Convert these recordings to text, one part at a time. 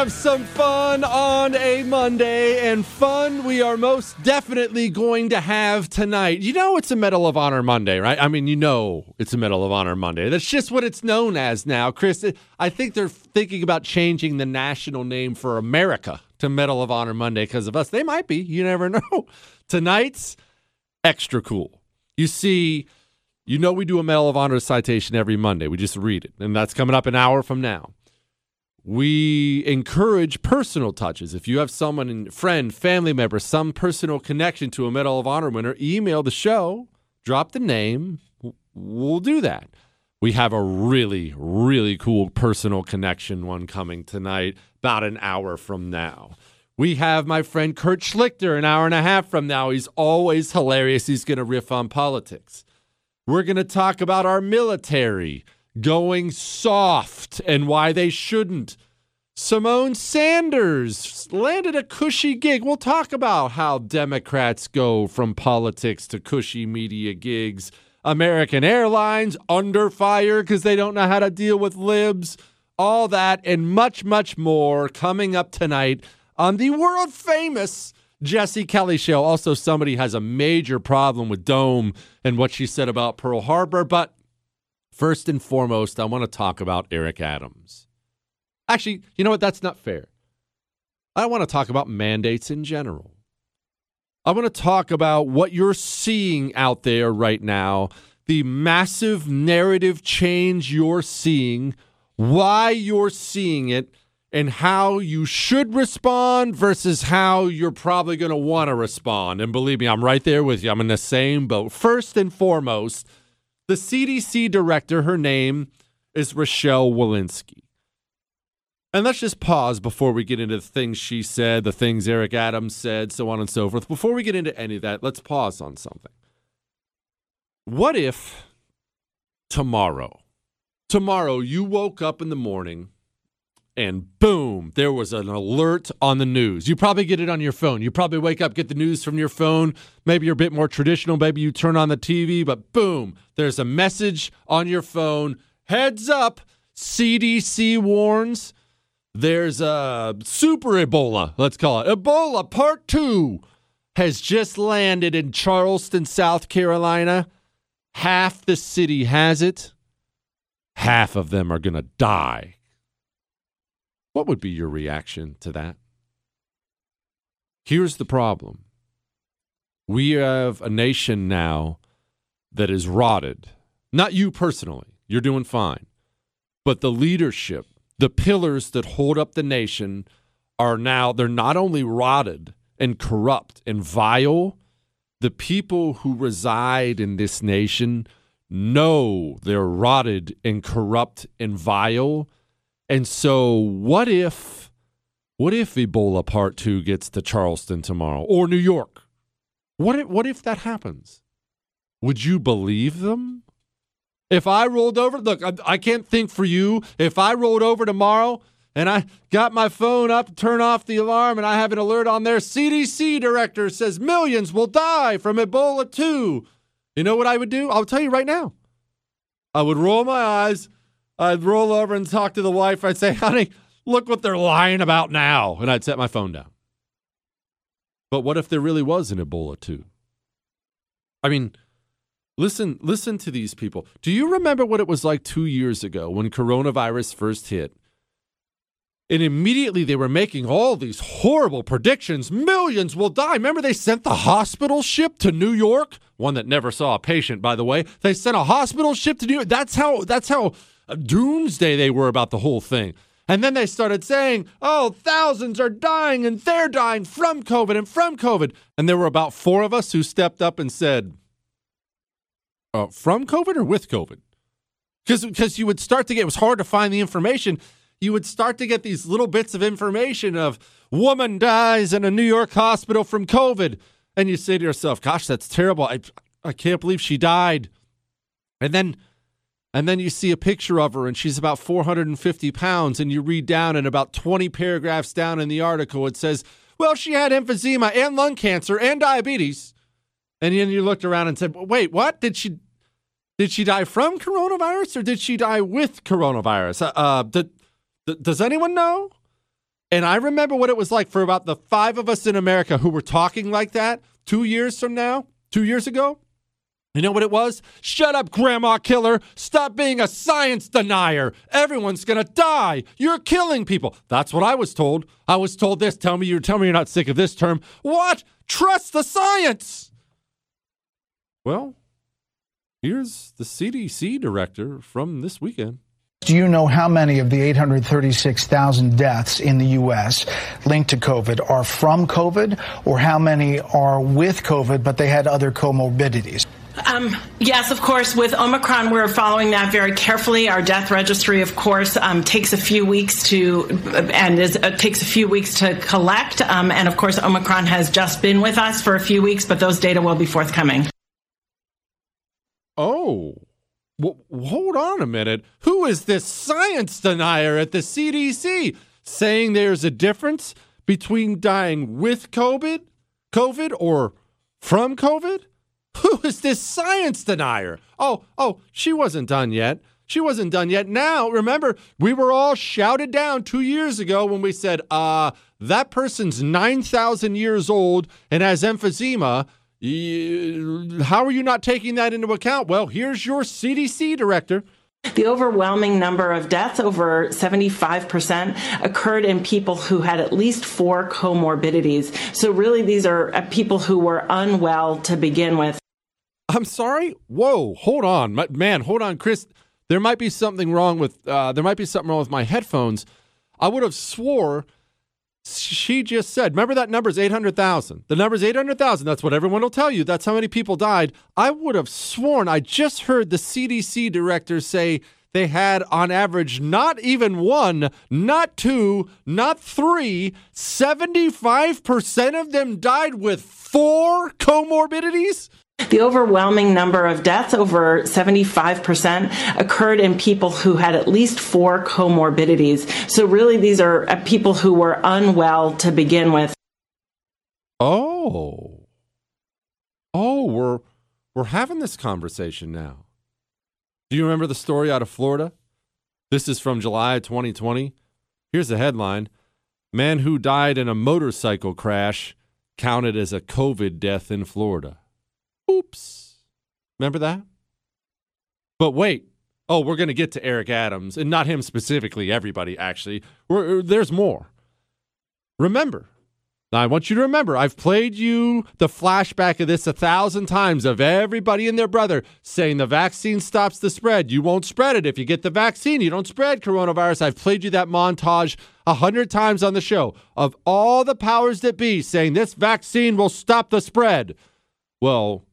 have some fun on a Monday, and fun we are most definitely going to have tonight. You know, it's a Medal of Honor Monday, right? I mean, you know, it's a Medal of Honor Monday. That's just what it's known as now. Chris, I think they're thinking about changing the national name for America to Medal of Honor Monday because of us. They might be. You never know. Tonight's extra cool. You see, you know, we do a Medal of Honor citation every Monday. We just read it, and that's coming up an hour from now. We encourage personal touches. If you have someone, friend, family member, some personal connection to a Medal of Honor winner, email the show, drop the name. We'll do that. We have a really, really cool personal connection one coming tonight, about an hour from now. We have my friend Kurt Schlichter an hour and a half from now. He's always hilarious. He's going to riff on politics. We're going to talk about our military going soft and why they shouldn't. Symone Sanders landed a cushy gig. We'll talk about how Democrats go from politics to cushy media gigs. American Airlines under fire because they don't know how to deal with libs. All that and much, much more coming up tonight on the world famous Jesse Kelly show. Also, somebody has a major problem with Dome and what she said about Pearl Harbor. But first and foremost, I want to talk about Eric Adams. Actually, you know what? That's not fair. I want to talk about mandates in general. I want to talk about what you're seeing out there right now, the massive narrative change you're seeing, why you're seeing it, and how you should respond versus how you're probably going to want to respond. And believe me, I'm right there with you. I'm in the same boat. First and foremost, the CDC director, her name is Rochelle Walensky. And let's just pause before we get into the things she said, the things Eric Adams said, so on and so forth. Before we get into any of that, let's pause on something. What if tomorrow, tomorrow you woke up in the morning and boom, there was an alert on the news. You probably get it on your phone. You probably wake up, get the news from your phone. Maybe you're a bit more traditional. Maybe you turn on the TV, but boom, there's a message on your phone. Heads up, CDC warns there's a super Ebola, let's call it. Ebola part two has just landed in Charleston, South Carolina. Half the city has it. Half of them are going to die. What would be your reaction to that? Here's the problem we have a nation now that is rotted. Not you personally, you're doing fine. But the leadership the pillars that hold up the nation are now they're not only rotted and corrupt and vile the people who reside in this nation know they're rotted and corrupt and vile and so what if what if ebola part 2 gets to charleston tomorrow or new york what if, what if that happens would you believe them if I rolled over, look, I, I, can't think for you. If I rolled over tomorrow and I got my phone up turn off the alarm and I have an alert on there, CDC director says millions will die from Ebola 2. You know what I would do? I'll tell you right now. I would roll my eyes. I'd roll over and talk to the wife. I'd say, honey, look what they're lying about now. And I'd set my phone down. But what if there really was an Ebola too? I mean, Listen, listen to these people. Do you remember what it was like two years ago when coronavirus first hit? And immediately they were making all these horrible predictions. Millions will die. Remember, they sent the hospital ship to New York, one that never saw a patient, by the way. They sent a hospital ship to New York. That's how that's how doomsday they were about the whole thing. And then they started saying, oh, thousands are dying and they're dying from COVID and from COVID. And there were about four of us who stepped up and said, uh, from COVID or with COVID? Because you would start to get it was hard to find the information. You would start to get these little bits of information of woman dies in a New York hospital from COVID, and you say to yourself, "Gosh, that's terrible. I I can't believe she died." And then and then you see a picture of her and she's about 450 pounds and you read down and about 20 paragraphs down in the article it says well she had emphysema and lung cancer and diabetes and then you looked around and said, "Wait, what? Did she did she die from coronavirus or did she die with coronavirus? Uh, uh did, does anyone know?" And I remember what it was like for about the five of us in America who were talking like that two years from now, two years ago. You know what it was? Shut up, Grandma Killer. Stop being a science denier. Everyone's gonna die. You're killing people. That's what I was told. I was told this. Tell me you're tell me you're not sick of this term. What? Trust the science. Well, here's the CDC director from this weekend. Do you know how many of the 836,000 deaths in the U.S. linked to COVID are from COVID, or how many are with COVID but they had other comorbidities? Um, yes, of course. With Omicron, we're following that very carefully. Our death registry, of course, um, takes a few weeks to and is, uh, takes a few weeks to collect. Um, and of course, Omicron has just been with us for a few weeks, but those data will be forthcoming. Oh, hold on a minute. Who is this science denier at the CDC saying there's a difference between dying with COVID, COVID, or from COVID? Who is this science denier? Oh, oh, she wasn't done yet. She wasn't done yet. Now, remember, we were all shouted down two years ago when we said, uh, that person's 9,000 years old and has emphysema. How are you not taking that into account? Well, here's your CDC director. The overwhelming number of deaths, over 75%, occurred in people who had at least four comorbidities. So, really, these are uh, people who were unwell to begin with. I'm sorry? Whoa, hold on. Man, hold on, Chris. There might be something wrong with uh, there might be something wrong with my headphones. I would have swore she just said, remember that number is 800,000. The number is 800,000. That's what everyone will tell you. That's how many people died. I would have sworn I just heard the CDC director say they had on average not even one, not two, not three, 75% of them died with four comorbidities. The overwhelming number of deaths, over 75%, occurred in people who had at least four comorbidities. So, really, these are uh, people who were unwell to begin with. Oh. Oh, we're, we're having this conversation now. Do you remember the story out of Florida? This is from July 2020. Here's the headline Man who died in a motorcycle crash counted as a COVID death in Florida. Oops. Remember that? But wait. Oh, we're going to get to Eric Adams, and not him specifically, everybody, actually. We're, uh, there's more. Remember, I want you to remember, I've played you the flashback of this a thousand times of everybody and their brother saying the vaccine stops the spread. You won't spread it. If you get the vaccine, you don't spread coronavirus. I've played you that montage a hundred times on the show of all the powers that be saying this vaccine will stop the spread. Well,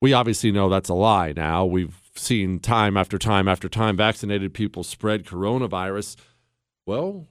we obviously know that's a lie now. We've seen time after time after time vaccinated people spread coronavirus. Well,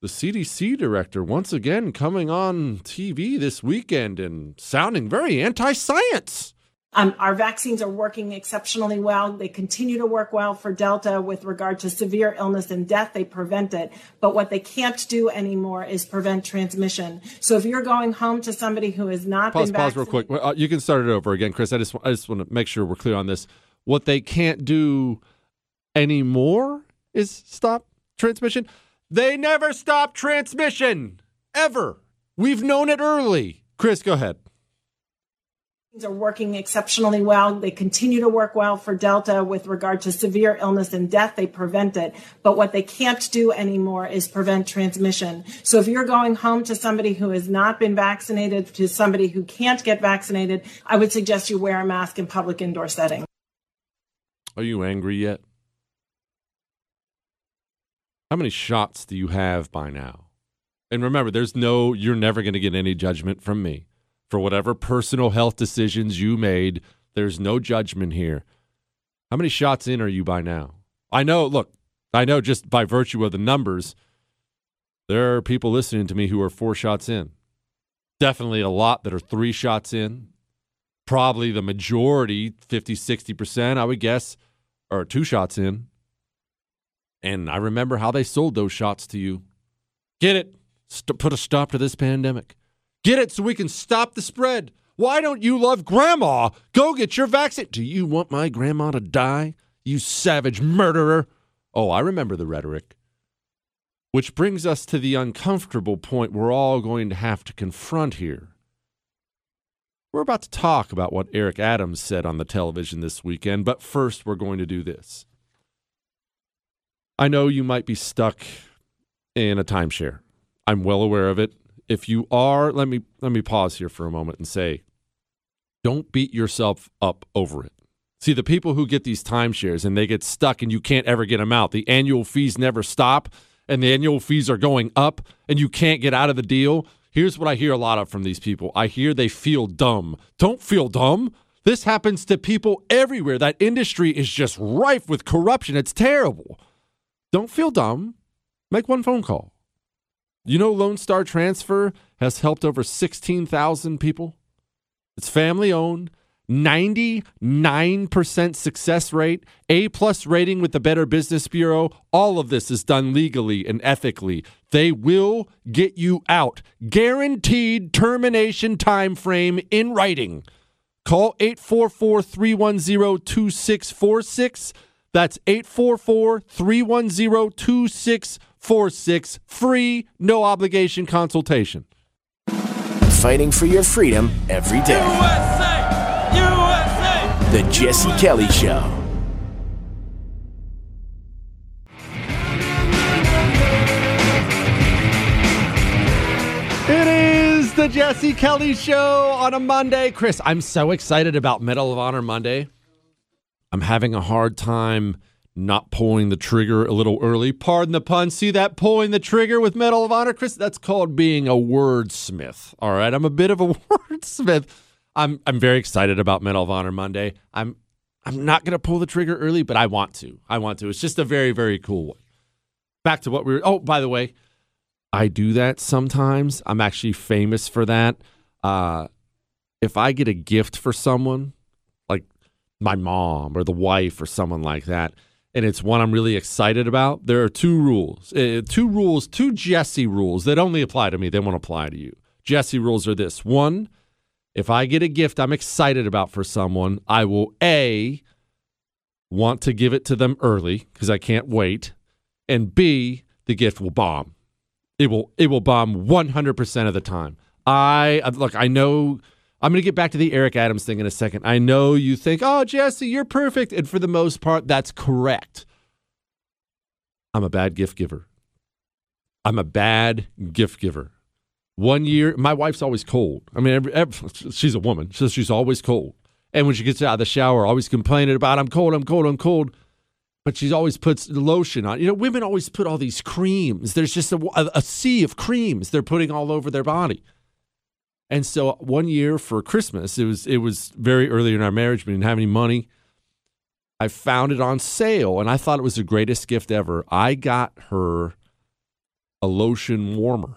the CDC director once again coming on TV this weekend and sounding very anti science. Um, our vaccines are working exceptionally well. They continue to work well for Delta with regard to severe illness and death. They prevent it. But what they can't do anymore is prevent transmission. So if you're going home to somebody who has not pause, been pause real quick. Uh, you can start it over again, Chris. I just I just want to make sure we're clear on this. What they can't do anymore is stop transmission. They never stop transmission ever. We've known it early. Chris, go ahead are working exceptionally well. They continue to work well for Delta with regard to severe illness and death. They prevent it. But what they can't do anymore is prevent transmission. So if you're going home to somebody who has not been vaccinated, to somebody who can't get vaccinated, I would suggest you wear a mask in public indoor setting. Are you angry yet? How many shots do you have by now? And remember, there's no, you're never going to get any judgment from me for whatever personal health decisions you made. There's no judgment here. How many shots in are you by now? I know, look, I know just by virtue of the numbers, there are people listening to me who are four shots in. Definitely a lot that are three shots in. Probably the majority, 50, 60%, I would guess, are two shots in. And I remember how they sold those shots to you. Get it. St- put a stop to this pandemic. Get it so we can stop the spread. Why don't you love grandma? Go get your vaccine. Do you want my grandma to die? You savage murderer. Oh, I remember the rhetoric. Which brings us to the uncomfortable point we're all going to have to confront here. We're about to talk about what Eric Adams said on the television this weekend, but first we're going to do this. I know you might be stuck in a timeshare. I'm well aware of it. If you are, let me let me pause here for a moment and say don't beat yourself up over it. See, the people who get these timeshares and they get stuck and you can't ever get them out. The annual fees never stop and the annual fees are going up and you can't get out of the deal. Here's what I hear a lot of from these people I hear they feel dumb. Don't feel dumb. This happens to people everywhere. That industry is just rife with corruption. It's terrible. Don't feel dumb. Make one phone call. You know, Lone Star Transfer has helped over 16,000 people. It's family owned. 99% success rate, A plus rating with the Better Business Bureau. All of this is done legally and ethically. They will get you out. Guaranteed termination time frame in writing. Call 844-310-2646. That's 844-310-2646. Free, no obligation consultation. Fighting for your freedom every day. USA! USA! The Jesse Kelly Show. It is the Jesse Kelly Show on a Monday. Chris, I'm so excited about Medal of Honor Monday. I'm having a hard time not pulling the trigger a little early. Pardon the pun. See that pulling the trigger with Medal of Honor, Chris? That's called being a wordsmith. All right, I'm a bit of a wordsmith. I'm I'm very excited about Medal of Honor Monday. I'm I'm not to pull the trigger early, but I want to. I want to. It's just a very very cool one. Back to what we were. Oh, by the way, I do that sometimes. I'm actually famous for that. Uh, if I get a gift for someone, like my mom or the wife or someone like that, and it's one I'm really excited about, there are two rules. Uh, two rules, two Jesse rules that only apply to me. They won't apply to you. Jesse rules are this one, if I get a gift I'm excited about for someone, I will A, want to give it to them early because I can't wait, and B, the gift will bomb. It will it will bomb 100% of the time. I look, I know I'm going to get back to the Eric Adams thing in a second. I know you think, "Oh, Jesse, you're perfect." And for the most part, that's correct. I'm a bad gift giver. I'm a bad gift giver. One year, my wife's always cold. I mean, every, every, she's a woman, so she's always cold. And when she gets out of the shower, always complaining about, I'm cold, I'm cold, I'm cold. But she always puts lotion on. You know, women always put all these creams. There's just a, a sea of creams they're putting all over their body. And so one year for Christmas, it was it was very early in our marriage. We didn't have any money. I found it on sale, and I thought it was the greatest gift ever. I got her a lotion warmer.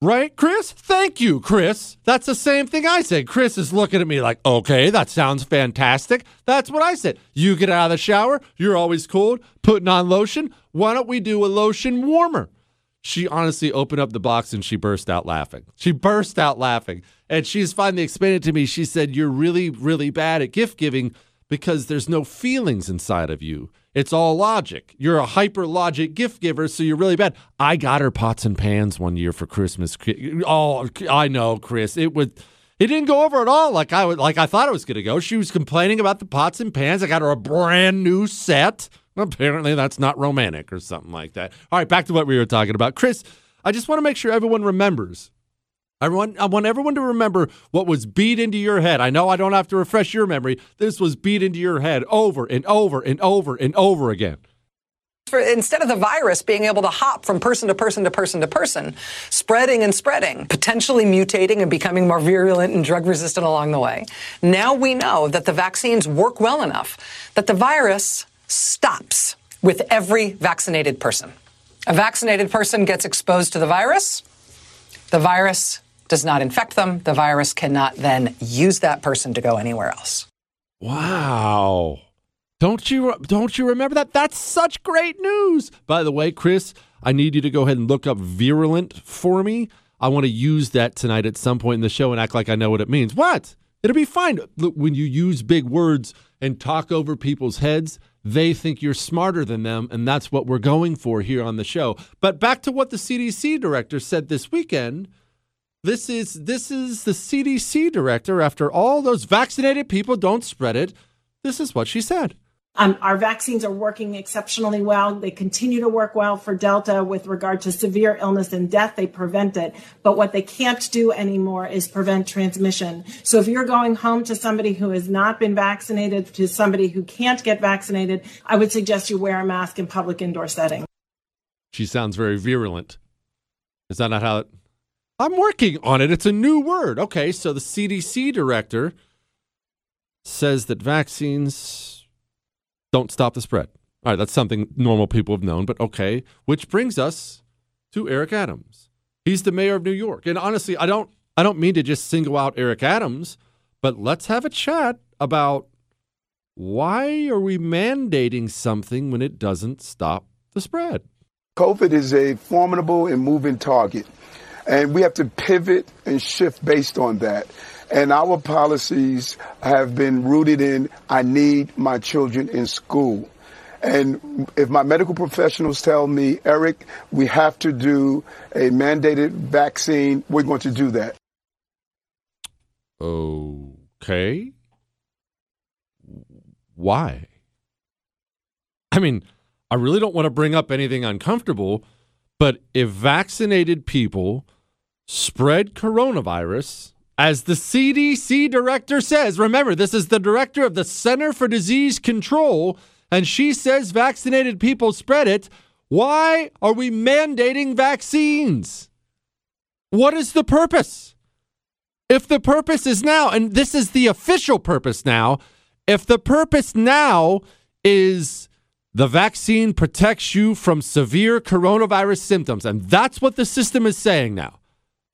Right, Chris? Thank you, Chris. That's the same thing I said. Chris is looking at me like, okay, that sounds fantastic. That's what I said. You get out of the shower, you're always cold, putting on lotion. Why don't we do a lotion warmer? She honestly opened up the box and she burst out laughing. She burst out laughing. And she's finally explained it to me. She said, You're really, really bad at gift giving because there's no feelings inside of you. It's all logic. You're a hyper logic gift giver, so you're really bad. I got her pots and pans one year for Christmas. Oh, I know, Chris. It would it didn't go over at all like I would like I thought it was gonna go. She was complaining about the pots and pans. I got her a brand new set. Apparently that's not romantic or something like that. All right, back to what we were talking about. Chris, I just want to make sure everyone remembers I want, I want everyone to remember what was beat into your head. I know I don't have to refresh your memory. This was beat into your head over and over and over and over again. For, instead of the virus being able to hop from person to person to person to person, spreading and spreading, potentially mutating and becoming more virulent and drug resistant along the way, now we know that the vaccines work well enough that the virus stops with every vaccinated person. A vaccinated person gets exposed to the virus. The virus does not infect them, the virus cannot then use that person to go anywhere else. Wow. Don't you don't you remember that? That's such great news. By the way, Chris, I need you to go ahead and look up virulent for me. I want to use that tonight at some point in the show and act like I know what it means. What? It'll be fine. Look, when you use big words and talk over people's heads, they think you're smarter than them, and that's what we're going for here on the show. But back to what the CDC director said this weekend. This is this is the CDC director after all those vaccinated people don't spread it. This is what she said. Um, our vaccines are working exceptionally well. They continue to work well for Delta with regard to severe illness and death. They prevent it. But what they can't do anymore is prevent transmission. So if you're going home to somebody who has not been vaccinated, to somebody who can't get vaccinated, I would suggest you wear a mask in public indoor setting. She sounds very virulent. Is that not how it? I'm working on it. It's a new word. Okay, so the CDC director says that vaccines don't stop the spread. All right, that's something normal people have known, but okay. Which brings us to Eric Adams. He's the mayor of New York. And honestly, I don't I don't mean to just single out Eric Adams, but let's have a chat about why are we mandating something when it doesn't stop the spread? COVID is a formidable and moving target. And we have to pivot and shift based on that. And our policies have been rooted in I need my children in school. And if my medical professionals tell me, Eric, we have to do a mandated vaccine, we're going to do that. Okay. Why? I mean, I really don't want to bring up anything uncomfortable, but if vaccinated people spread coronavirus, as the CDC director says, remember, this is the director of the Center for Disease Control, and she says vaccinated people spread it. Why are we mandating vaccines? What is the purpose? If the purpose is now, and this is the official purpose now, if the purpose now is the vaccine protects you from severe coronavirus symptoms, and that's what the system is saying now.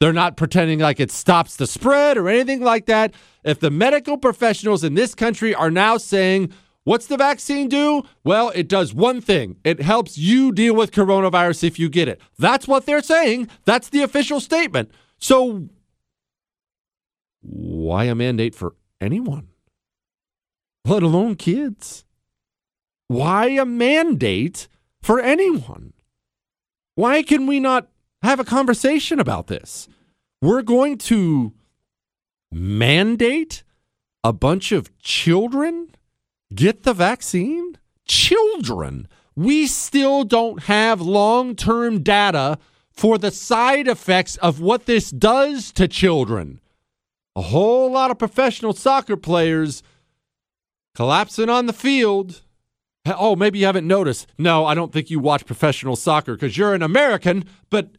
They're not pretending like it stops the spread or anything like that. If the medical professionals in this country are now saying, What's the vaccine do? Well, it does one thing it helps you deal with coronavirus if you get it. That's what they're saying. That's the official statement. So, why a mandate for anyone, let alone kids? Why a mandate for anyone? Why can we not have a conversation about this. We're going to mandate a bunch of children get the vaccine? Children. We still don't have long term data for the side effects of what this does to children. A whole lot of professional soccer players collapsing on the field Oh, maybe you haven't noticed. No, I don't think you watch professional soccer because you're an American, but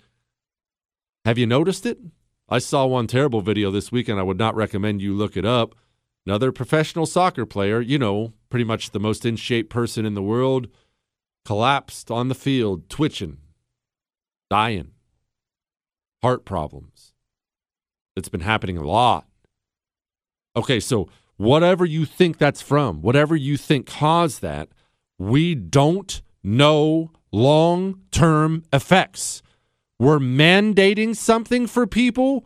have you noticed it? I saw one terrible video this weekend. I would not recommend you look it up. Another professional soccer player, you know, pretty much the most in shape person in the world, collapsed on the field, twitching, dying, heart problems. It's been happening a lot. Okay, so whatever you think that's from, whatever you think caused that, we don't know long term effects we're mandating something for people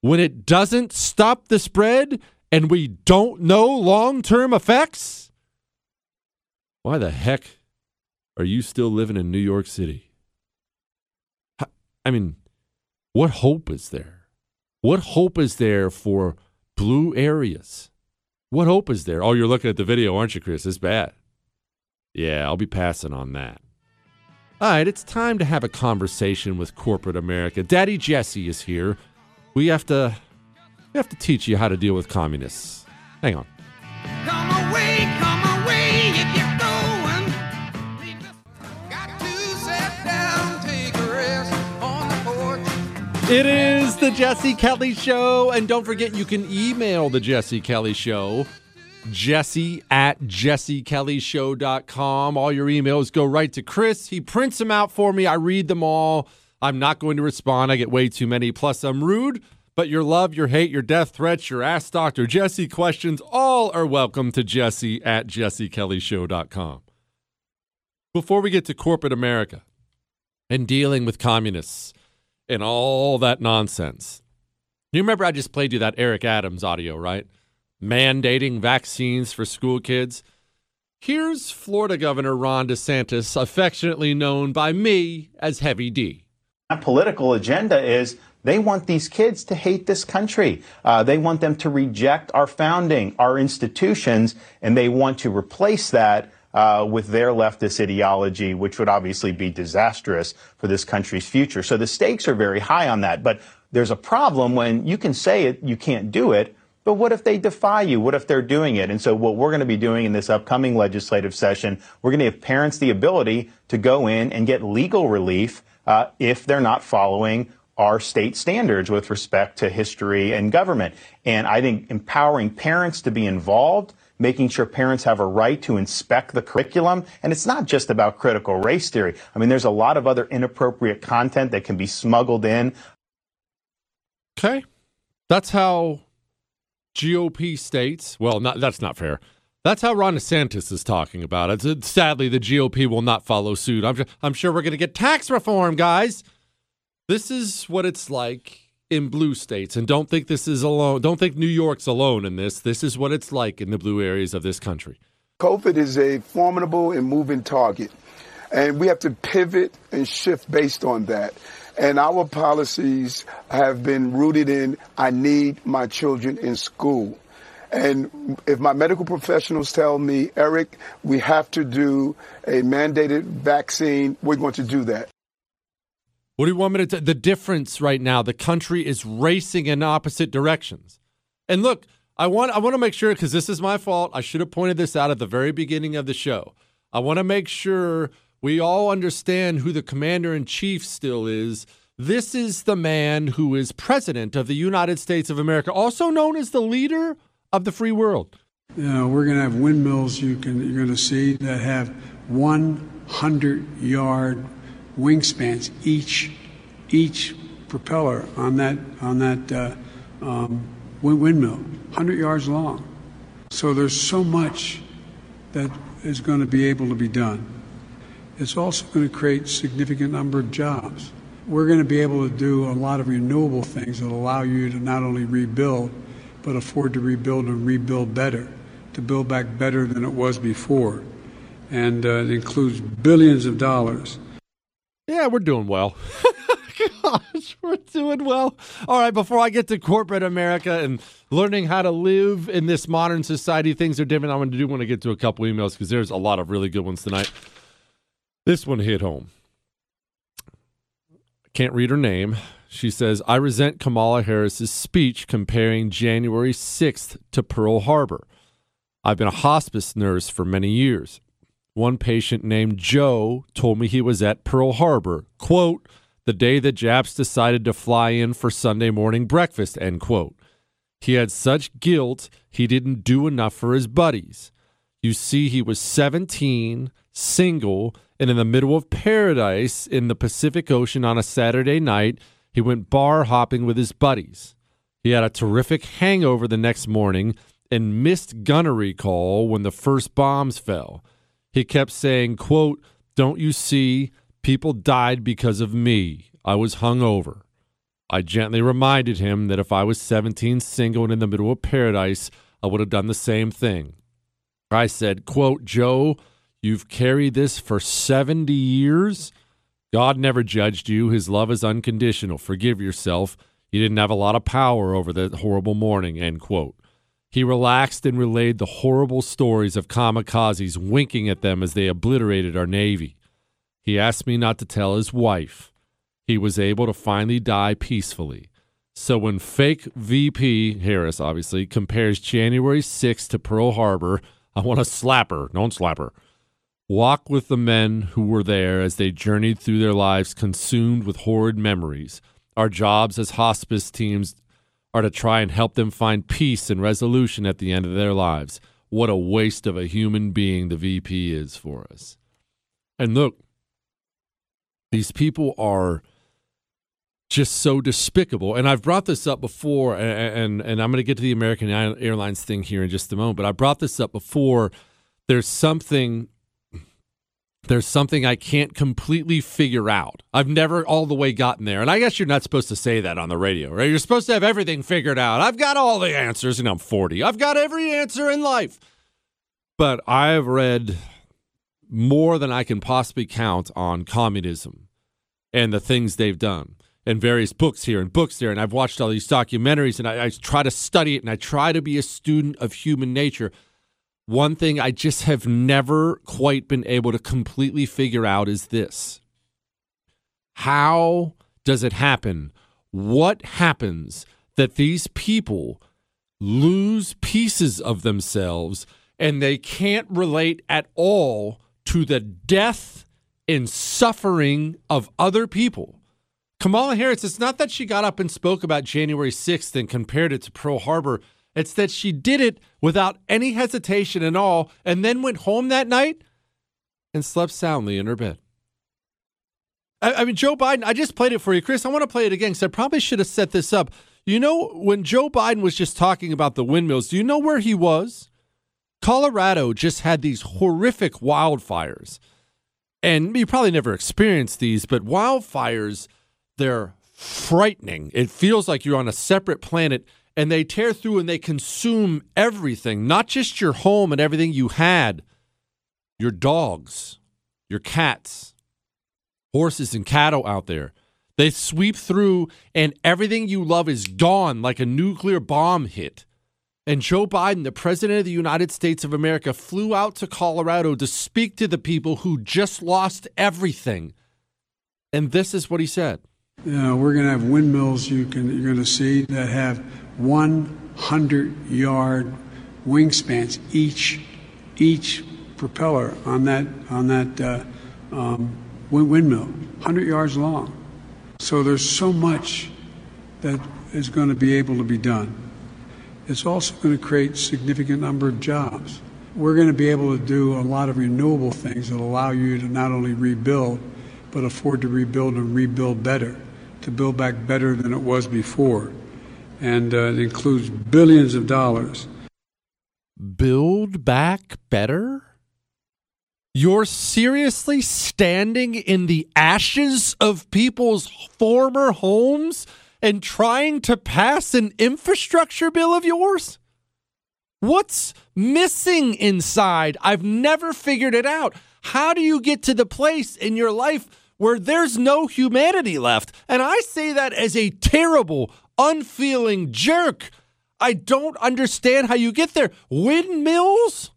when it doesn't stop the spread and we don't know long term effects? Why the heck are you still living in New York City? I mean, what hope is there? What hope is there for blue areas? What hope is there? Oh, you're looking at the video, aren't you, Chris? It's bad. Yeah, I'll be passing on that. All right, it's time to have a conversation with corporate America. Daddy Jesse is here. We have to we have to teach you how to deal with communists. Hang on. Come away, come away going. It is the Jesse Kelly Show. And don't forget, you can email the Jesse Kelly Show Jesse at jessekellyshow.com. All your emails go right to Chris. He prints them out for me. I read them all. I'm not going to respond. I get way too many. Plus, I'm rude. But your love, your hate, your death threats, your Ask Dr. Jesse questions, all are welcome to Jesse at jessekellyshow.com. Before we get to corporate America and dealing with communists and all that nonsense, you remember I just played you that Eric Adams audio, right? Mandating vaccines for school kids. Here's Florida Governor Ron DeSantis, affectionately known by me as Heavy D. That political agenda is they want these kids to hate this country. Uh, they want them to reject our founding, our institutions, and they want to replace that uh, with their leftist ideology, which would obviously be disastrous for this country's future. So the stakes are very high on that. But there's a problem when you can say it, you can't do it. But what if they defy you? What if they're doing it? And so what we're going to be doing in this upcoming legislative session, we're going to give parents the ability to go in and get legal relief uh, if they're not following our state standards with respect to history and government. And I think empowering parents to be involved, making sure parents have a right to inspect the curriculum. And it's not just about critical race theory. I mean, there's a lot of other inappropriate content that can be smuggled in. Okay. That's how GOP states, well, not, that's not fair. That's how Ron DeSantis is talking about it. Sadly, the GOP will not follow suit. I'm, I'm sure we're going to get tax reform, guys. This is what it's like in blue states. And don't think this is alone. Don't think New York's alone in this. This is what it's like in the blue areas of this country. COVID is a formidable and moving target. And we have to pivot and shift based on that. And our policies have been rooted in I need my children in school. And if my medical professionals tell me, Eric, we have to do a mandated vaccine, we're going to do that. What do you want me to tell? The difference right now, the country is racing in opposite directions. And look, I want I want to make sure because this is my fault. I should have pointed this out at the very beginning of the show. I want to make sure we all understand who the commander in chief still is. This is the man who is president of the United States of America, also known as the leader of the free world. You know, we're going to have windmills you can you're going to see that have 100 yard wingspans each each propeller on that on that uh, um, windmill, 100 yards long. So there's so much that is going to be able to be done. It's also going to create significant number of jobs. We're going to be able to do a lot of renewable things that allow you to not only rebuild, but afford to rebuild and rebuild better, to build back better than it was before. And uh, it includes billions of dollars. Yeah, we're doing well. Gosh, we're doing well. All right, before I get to corporate America and learning how to live in this modern society, things are different. I want to do want to get to a couple emails because there's a lot of really good ones tonight. This one hit home. Can't read her name. She says, I resent Kamala Harris's speech comparing January 6th to Pearl Harbor. I've been a hospice nurse for many years. One patient named Joe told me he was at Pearl Harbor, quote, the day the Japs decided to fly in for Sunday morning breakfast, end quote. He had such guilt he didn't do enough for his buddies. You see, he was 17, single, and in the middle of paradise in the Pacific Ocean on a Saturday night, he went bar hopping with his buddies. He had a terrific hangover the next morning and missed gunnery call when the first bombs fell. He kept saying, quote, Don't you see? People died because of me. I was hungover. I gently reminded him that if I was 17, single, and in the middle of paradise, I would have done the same thing. I said, quote, Joe, you've carried this for 70 years. God never judged you. His love is unconditional. Forgive yourself. You didn't have a lot of power over that horrible morning, end quote. He relaxed and relayed the horrible stories of kamikazes winking at them as they obliterated our Navy. He asked me not to tell his wife. He was able to finally die peacefully. So when fake VP Harris, obviously, compares January 6th to Pearl Harbor, I want to slap her. Don't slap her. Walk with the men who were there as they journeyed through their lives consumed with horrid memories. Our jobs as hospice teams are to try and help them find peace and resolution at the end of their lives. What a waste of a human being the VP is for us. And look, these people are just so despicable. And I've brought this up before, and and, and I'm going to get to the American Airlines thing here in just a moment. But I brought this up before. There's something there's something I can't completely figure out. I've never all the way gotten there. And I guess you're not supposed to say that on the radio, right? You're supposed to have everything figured out. I've got all the answers and I'm 40. I've got every answer in life. But I've read more than I can possibly count on communism and the things they've done and various books here and books there. And I've watched all these documentaries and I, I try to study it and I try to be a student of human nature. One thing I just have never quite been able to completely figure out is this How does it happen? What happens that these people lose pieces of themselves and they can't relate at all to the death and suffering of other people? Kamala Harris, it's not that she got up and spoke about January 6th and compared it to Pearl Harbor. It's that she did it without any hesitation at all and then went home that night and slept soundly in her bed. I, I mean, Joe Biden, I just played it for you, Chris. I want to play it again because I probably should have set this up. You know, when Joe Biden was just talking about the windmills, do you know where he was? Colorado just had these horrific wildfires. And you probably never experienced these, but wildfires, they're frightening. It feels like you're on a separate planet and they tear through and they consume everything, not just your home and everything you had, your dogs, your cats, horses, and cattle out there. They sweep through and everything you love is gone like a nuclear bomb hit. And Joe Biden, the President of the United States of America, flew out to Colorado to speak to the people who just lost everything. And this is what he said. You know, we're going to have windmills you can you're going to see that have 100 yard wingspans each each propeller on that on that uh, um, windmill 100 yards long. So there's so much that is going to be able to be done. It's also going to create significant number of jobs. We're going to be able to do a lot of renewable things that allow you to not only rebuild but afford to rebuild and rebuild better to build back better than it was before and uh, it includes billions of dollars. Build back better? You're seriously standing in the ashes of people's former homes and trying to pass an infrastructure bill of yours? What's missing inside? I've never figured it out. How do you get to the place in your life where there's no humanity left? And I say that as a terrible, unfeeling jerk. I don't understand how you get there. Windmills?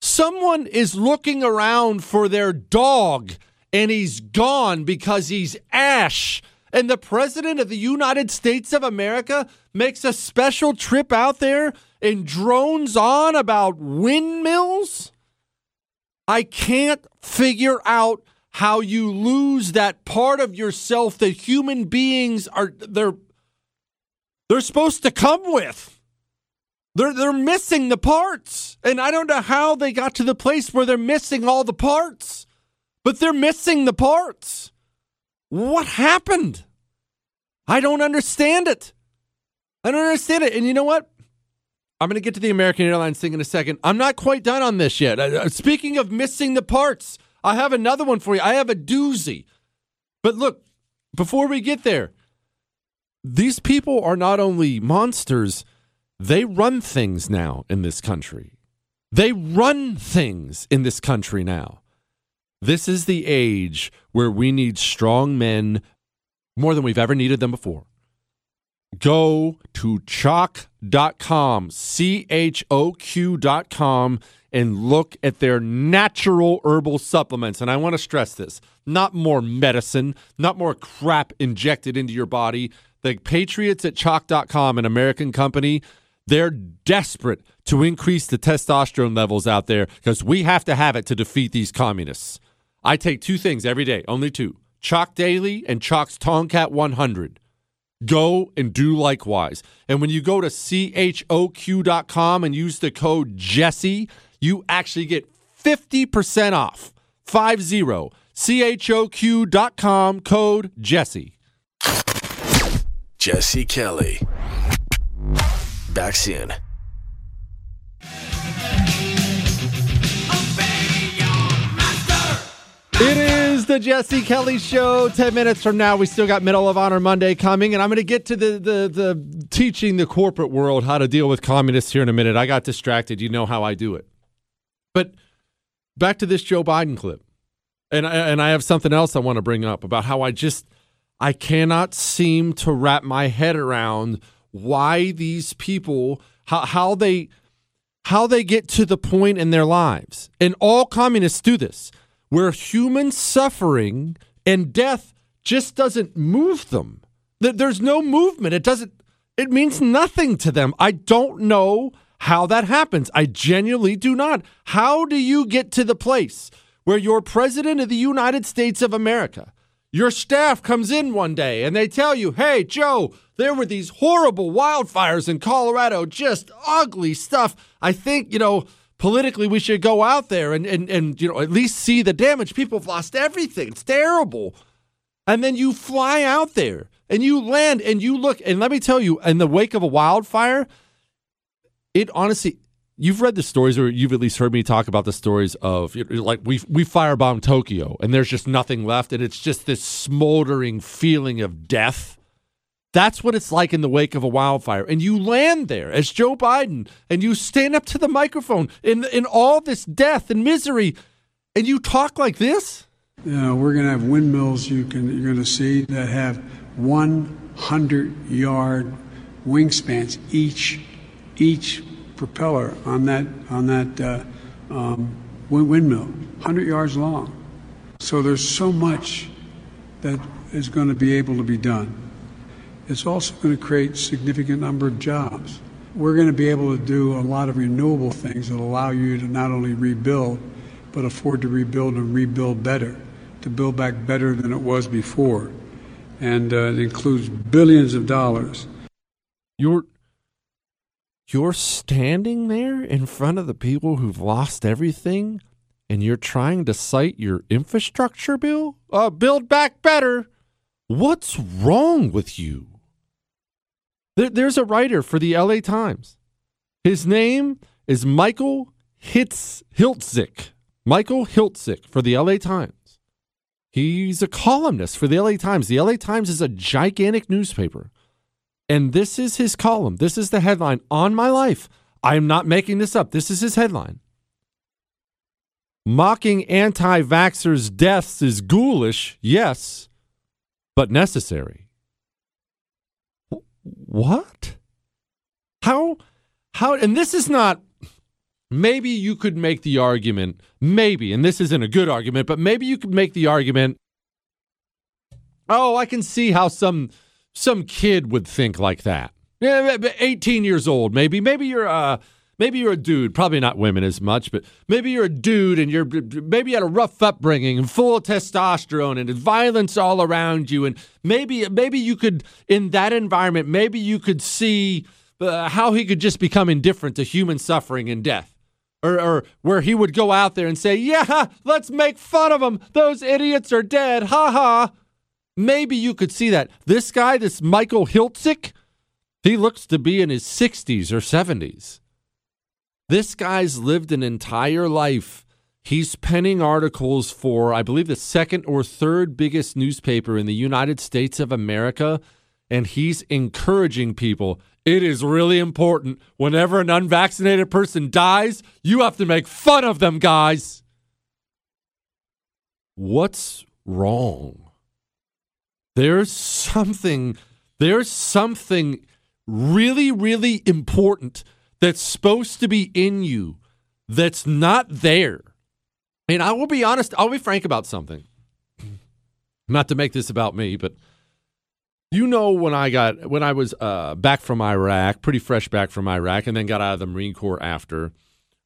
Someone is looking around for their dog and he's gone because he's ash. And the president of the United States of America makes a special trip out there and drones on about windmills? I can't figure out how you lose that part of yourself that human beings are they're they're supposed to come with. They're they're missing the parts. And I don't know how they got to the place where they're missing all the parts. But they're missing the parts. What happened? I don't understand it. I don't understand it. And you know what? I'm going to get to the American Airlines thing in a second. I'm not quite done on this yet. Uh, speaking of missing the parts, I have another one for you. I have a doozy. But look, before we get there, these people are not only monsters, they run things now in this country. They run things in this country now. This is the age where we need strong men more than we've ever needed them before. Go to choq.com, C H O Q.com, and look at their natural herbal supplements. And I want to stress this not more medicine, not more crap injected into your body, the Patriots at choq.com, an American company, they're desperate to increase the testosterone levels out there because we have to have it to defeat these communists. I take two things every day, only two Choq Daily and Choq's Tongkat 100. Go and do likewise. And when you go to choq.com and use the code Jesse, you actually get 50% off. 50 choq.com code Jesse. Jesse Kelly. Back soon. It is the Jesse Kelly Show. Ten minutes from now, we still got Medal of Honor Monday coming, and I'm going to get to the, the the teaching the corporate world how to deal with communists here in a minute. I got distracted. You know how I do it. But back to this Joe Biden clip, and I, and I have something else I want to bring up about how I just I cannot seem to wrap my head around why these people how how they how they get to the point in their lives, and all communists do this where human suffering and death just doesn't move them. There's no movement. It doesn't, it means nothing to them. I don't know how that happens. I genuinely do not. How do you get to the place where you're president of the United States of America? Your staff comes in one day and they tell you, hey, Joe, there were these horrible wildfires in Colorado, just ugly stuff. I think, you know, politically we should go out there and, and, and you know at least see the damage. People have lost everything. It's terrible. And then you fly out there and you land and you look and let me tell you, in the wake of a wildfire, it honestly you've read the stories or you've at least heard me talk about the stories of like we we firebombed Tokyo and there's just nothing left and it's just this smoldering feeling of death that's what it's like in the wake of a wildfire. And you land there as Joe Biden and you stand up to the microphone in, in all this death and misery and you talk like this? Yeah, we're going to have windmills you can, you're going to see that have 100 yard wingspans each, each propeller on that, on that uh, um, windmill, 100 yards long. So there's so much that is going to be able to be done. It's also going to create significant number of jobs. We're going to be able to do a lot of renewable things that allow you to not only rebuild, but afford to rebuild and rebuild better, to build back better than it was before. And uh, it includes billions of dollars. You're you're standing there in front of the people who've lost everything and you're trying to cite your infrastructure bill? Uh, build back better. What's wrong with you? There, there's a writer for the LA Times. His name is Michael Hitz, Hiltzik. Michael Hiltzik for the LA Times. He's a columnist for the LA Times. The LA Times is a gigantic newspaper. And this is his column. This is the headline on my life. I am not making this up. This is his headline. Mocking anti vaxxers' deaths is ghoulish, yes, but necessary what? How how and this is not maybe you could make the argument, maybe, and this isn't a good argument, but maybe you could make the argument Oh, I can see how some some kid would think like that. Yeah, 18 years old, maybe. Maybe you're uh maybe you're a dude, probably not women as much, but maybe you're a dude and you're maybe you had a rough upbringing and full of testosterone and violence all around you, and maybe maybe you could in that environment, maybe you could see uh, how he could just become indifferent to human suffering and death. Or, or where he would go out there and say, "Yeah, let's make fun of them. Those idiots are dead. Ha ha." Maybe you could see that. This guy, this Michael Hiltzik, he looks to be in his 60s or 70s. This guy's lived an entire life. He's penning articles for, I believe, the second or third biggest newspaper in the United States of America. And he's encouraging people. It is really important. Whenever an unvaccinated person dies, you have to make fun of them, guys. What's wrong? There's something, there's something really, really important that's supposed to be in you that's not there. And I will be honest, I'll be frank about something. Not to make this about me, but you know when I got when I was uh, back from Iraq, pretty fresh back from Iraq, and then got out of the Marine Corps after.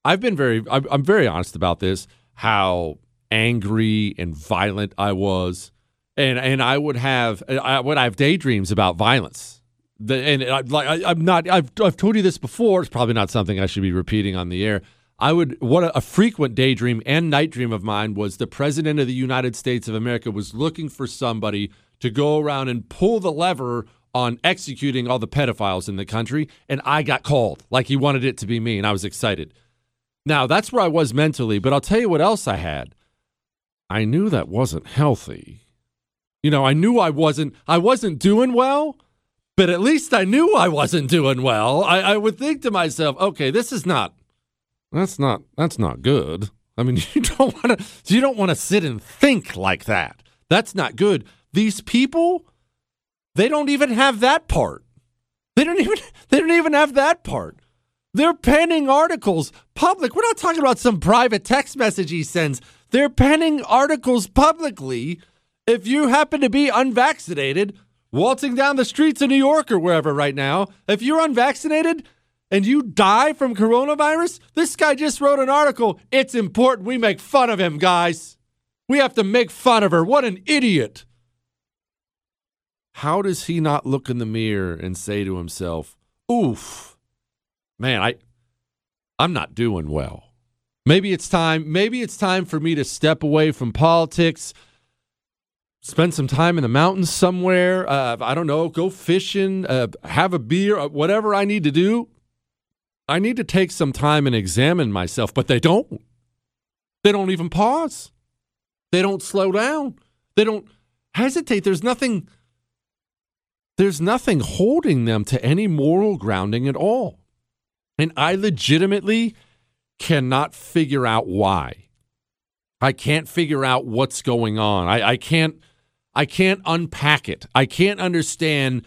I've been very, I'm very honest about this. How angry and violent I was, and and I would have, uh, I would have daydreams about violence the, and I, like I, am not. I've I've told you this before. It's probably not something I should be repeating on the air. I would what a, a, frequent daydream and night dream of mine was the president of the United States of America was looking for somebody to go around and pull the lever on executing all the pedophiles in the country, and I got called. Like he wanted it to be me, and I was excited. Now that's where I was mentally, but I'll tell you what else I had. I knew that wasn't healthy. You know, I knew I wasn't I wasn't doing well, but at least I knew I wasn't doing well. I, I would think to myself, okay, this is not that's not that's not good. I mean, you don't want to you don't want to sit and think like that. That's not good. These people, they don't even have that part. They don't even they don't even have that part. They're penning articles public. We're not talking about some private text message he sends. They're penning articles publicly. If you happen to be unvaccinated, waltzing down the streets of New York or wherever right now, if you're unvaccinated and you die from coronavirus, this guy just wrote an article. It's important we make fun of him, guys. We have to make fun of her. What an idiot. How does he not look in the mirror and say to himself, oof, man, I, I'm not doing well. Maybe it's time, maybe it's time for me to step away from politics, spend some time in the mountains somewhere. Uh, I don't know, go fishing, uh, have a beer, uh, whatever I need to do. I need to take some time and examine myself, but they don't. They don't even pause. They don't slow down. They don't hesitate. There's nothing there's nothing holding them to any moral grounding at all. And I legitimately cannot figure out why. I can't figure out what's going on. I, I can't I can't unpack it. I can't understand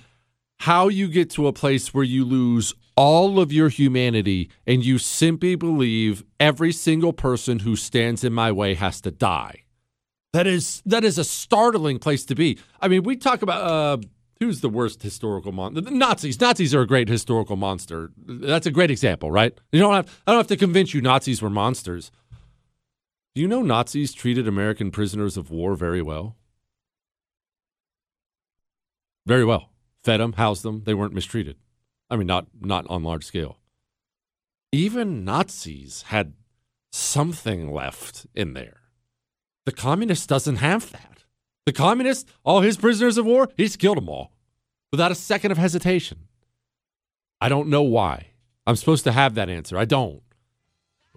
how you get to a place where you lose all of your humanity and you simply believe every single person who stands in my way has to die. That is that is a startling place to be. I mean, we talk about uh, who's the worst historical monster? The Nazis. Nazis are a great historical monster. That's a great example, right? You don't have I don't have to convince you Nazis were monsters. Do you know Nazis treated American prisoners of war very well? Very well. Fed them, housed them. They weren't mistreated. I mean, not not on large scale. Even Nazis had something left in there. The communist doesn't have that. The communist, all his prisoners of war, he's killed them all without a second of hesitation. I don't know why. I'm supposed to have that answer. I don't.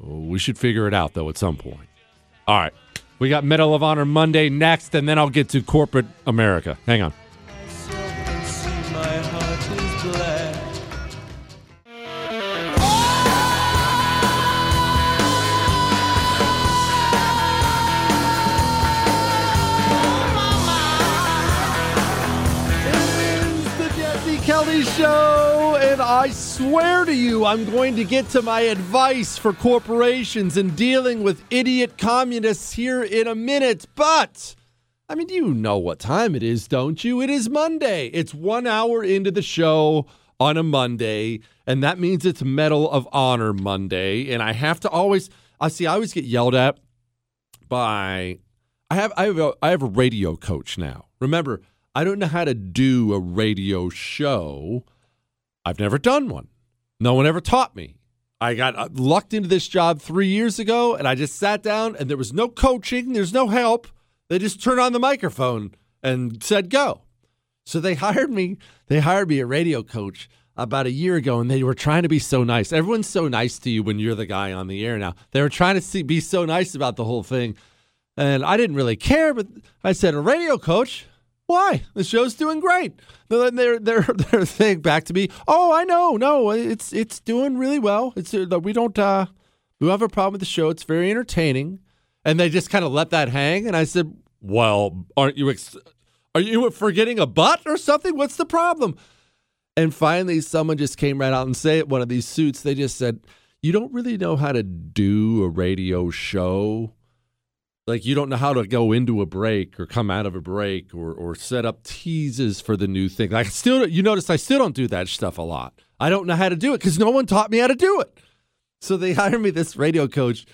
Oh, we should figure it out, though, at some point. All right. We got Medal of Honor Monday next, and then I'll get to corporate America. Hang on. I swear to you, I'm going to get to my advice for corporations and dealing with idiot communists here in a minute. But, I mean, you know what time it is, don't you? It is Monday. It's one hour into the show on a Monday, and that means it's Medal of Honor Monday. And I have to always, I see, I always get yelled at by, I have, I have, a, I have a radio coach now. Remember, I don't know how to do a radio show. I've never done one. No one ever taught me. I got uh, lucked into this job three years ago, and I just sat down, and there was no coaching, there's no help. They just turned on the microphone and said go. So they hired me. They hired me a radio coach about a year ago, and they were trying to be so nice. Everyone's so nice to you when you're the guy on the air now. They were trying to see, be so nice about the whole thing. And I didn't really care, but I said, a radio coach? Why? The show's doing great. They're they're they're saying back to me, "Oh, I know, no, it's it's doing really well. It's uh, we don't uh, we have a problem with the show. It's very entertaining." And they just kind of let that hang. And I said, "Well, aren't you ex- are you forgetting a butt or something? What's the problem?" And finally, someone just came right out and said, "One of these suits." They just said, "You don't really know how to do a radio show." Like you don't know how to go into a break or come out of a break or or set up teases for the new thing. Like still you notice I still don't do that stuff a lot. I don't know how to do it cuz no one taught me how to do it. So they hired me this radio coach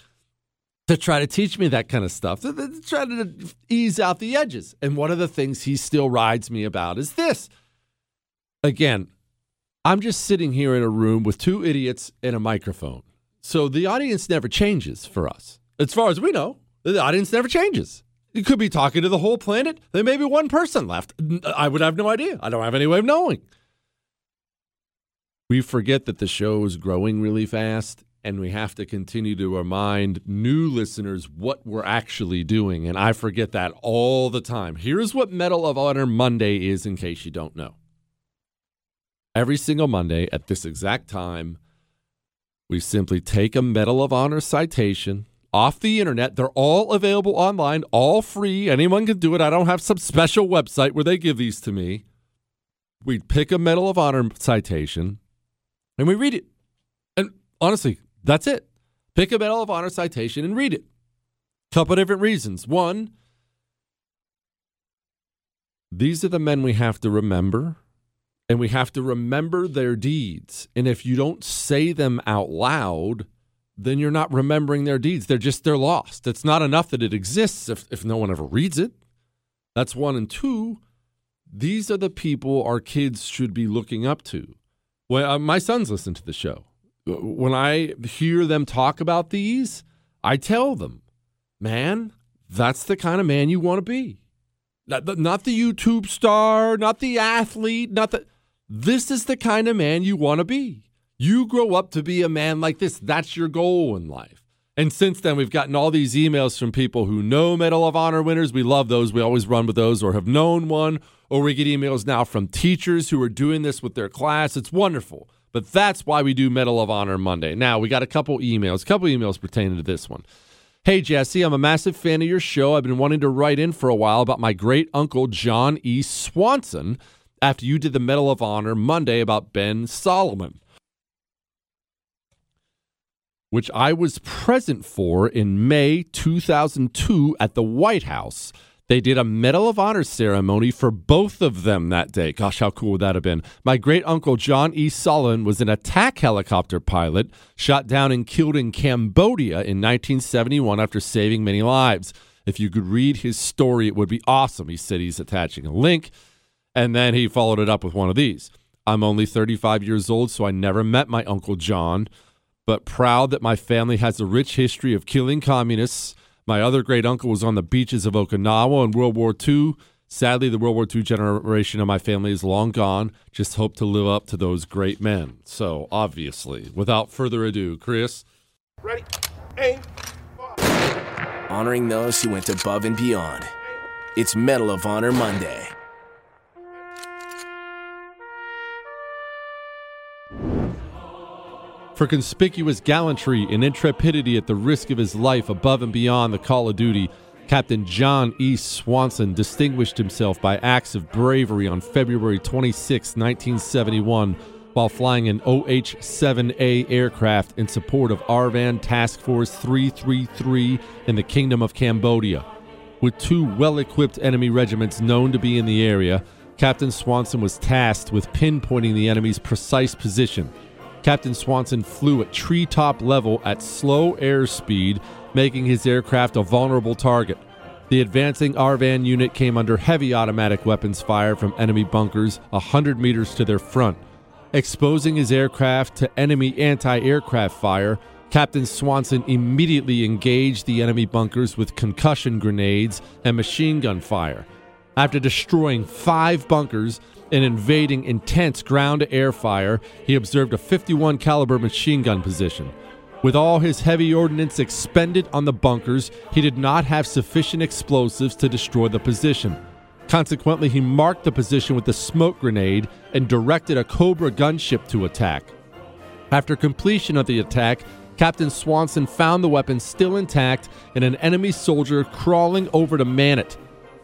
to try to teach me that kind of stuff, to, to try to ease out the edges. And one of the things he still rides me about is this. Again, I'm just sitting here in a room with two idiots and a microphone. So the audience never changes for us. As far as we know, the audience never changes. You could be talking to the whole planet. There may be one person left. I would have no idea. I don't have any way of knowing. We forget that the show is growing really fast and we have to continue to remind new listeners what we're actually doing. And I forget that all the time. Here's what Medal of Honor Monday is, in case you don't know. Every single Monday at this exact time, we simply take a Medal of Honor citation off the internet. They're all available online, all free. Anyone can do it. I don't have some special website where they give these to me. We pick a Medal of Honor citation and we read it. And honestly, that's it. Pick a Medal of Honor citation and read it. Couple different reasons. One, these are the men we have to remember, and we have to remember their deeds. And if you don't say them out loud, then you're not remembering their deeds. They're just they're lost. It's not enough that it exists if, if no one ever reads it. That's one. And two, these are the people our kids should be looking up to. Well, uh, my sons listen to the show when I hear them talk about these, I tell them, man, that's the kind of man you want to be. Not the, not the YouTube star, not the athlete, not the. This is the kind of man you want to be. You grow up to be a man like this. That's your goal in life. And since then, we've gotten all these emails from people who know Medal of Honor winners. We love those. We always run with those or have known one. Or we get emails now from teachers who are doing this with their class. It's wonderful. But that's why we do Medal of Honor Monday. Now, we got a couple emails, a couple emails pertaining to this one. Hey, Jesse, I'm a massive fan of your show. I've been wanting to write in for a while about my great uncle, John E. Swanson, after you did the Medal of Honor Monday about Ben Salomon, which I was present for in May 2002 at the White House. They did a Medal of Honor ceremony for both of them that day. Gosh, how cool would that have been? My great uncle John E. Solomon was an attack helicopter pilot, shot down and killed in Cambodia in 1971 after saving many lives. If you could read his story, it would be awesome. He said he's attaching a link, and then he followed it up with one of these. I'm only 35 years old, so I never met my Uncle John, but proud that my family has a rich history of killing communists my other great uncle was on the beaches of Okinawa in World War II. Sadly, the World War II generation of my family is long gone. Just hope to live up to those great men. So, obviously, without further ado, Chris. Ready, aim. Honoring those who went above and beyond. It's Medal of Honor Monday. For conspicuous gallantry and intrepidity at the risk of his life above and beyond the call of duty, Captain John E. Swanson distinguished himself by acts of bravery on February 26, 1971, while flying an OH 7A aircraft in support of ARVN Task Force 333 in the Kingdom of Cambodia. With two well equipped enemy regiments known to be in the area, Captain Swanson was tasked with pinpointing the enemy's precise position. Captain Swanson flew at treetop level at slow airspeed, making his aircraft a vulnerable target. The advancing ARVN unit came under heavy automatic weapons fire from enemy bunkers 100 meters to their front. Exposing his aircraft to enemy anti aircraft fire, Captain Swanson immediately engaged the enemy bunkers with concussion grenades and machine gun fire. After destroying five bunkers, and invading intense ground-to-air fire, he observed a 51 caliber machine gun position. With all his heavy ordnance expended on the bunkers, he did not have sufficient explosives to destroy the position. Consequently, he marked the position with a smoke grenade and directed a Cobra gunship to attack. After completion of the attack, Captain Swanson found the weapon still intact and an enemy soldier crawling over to man it.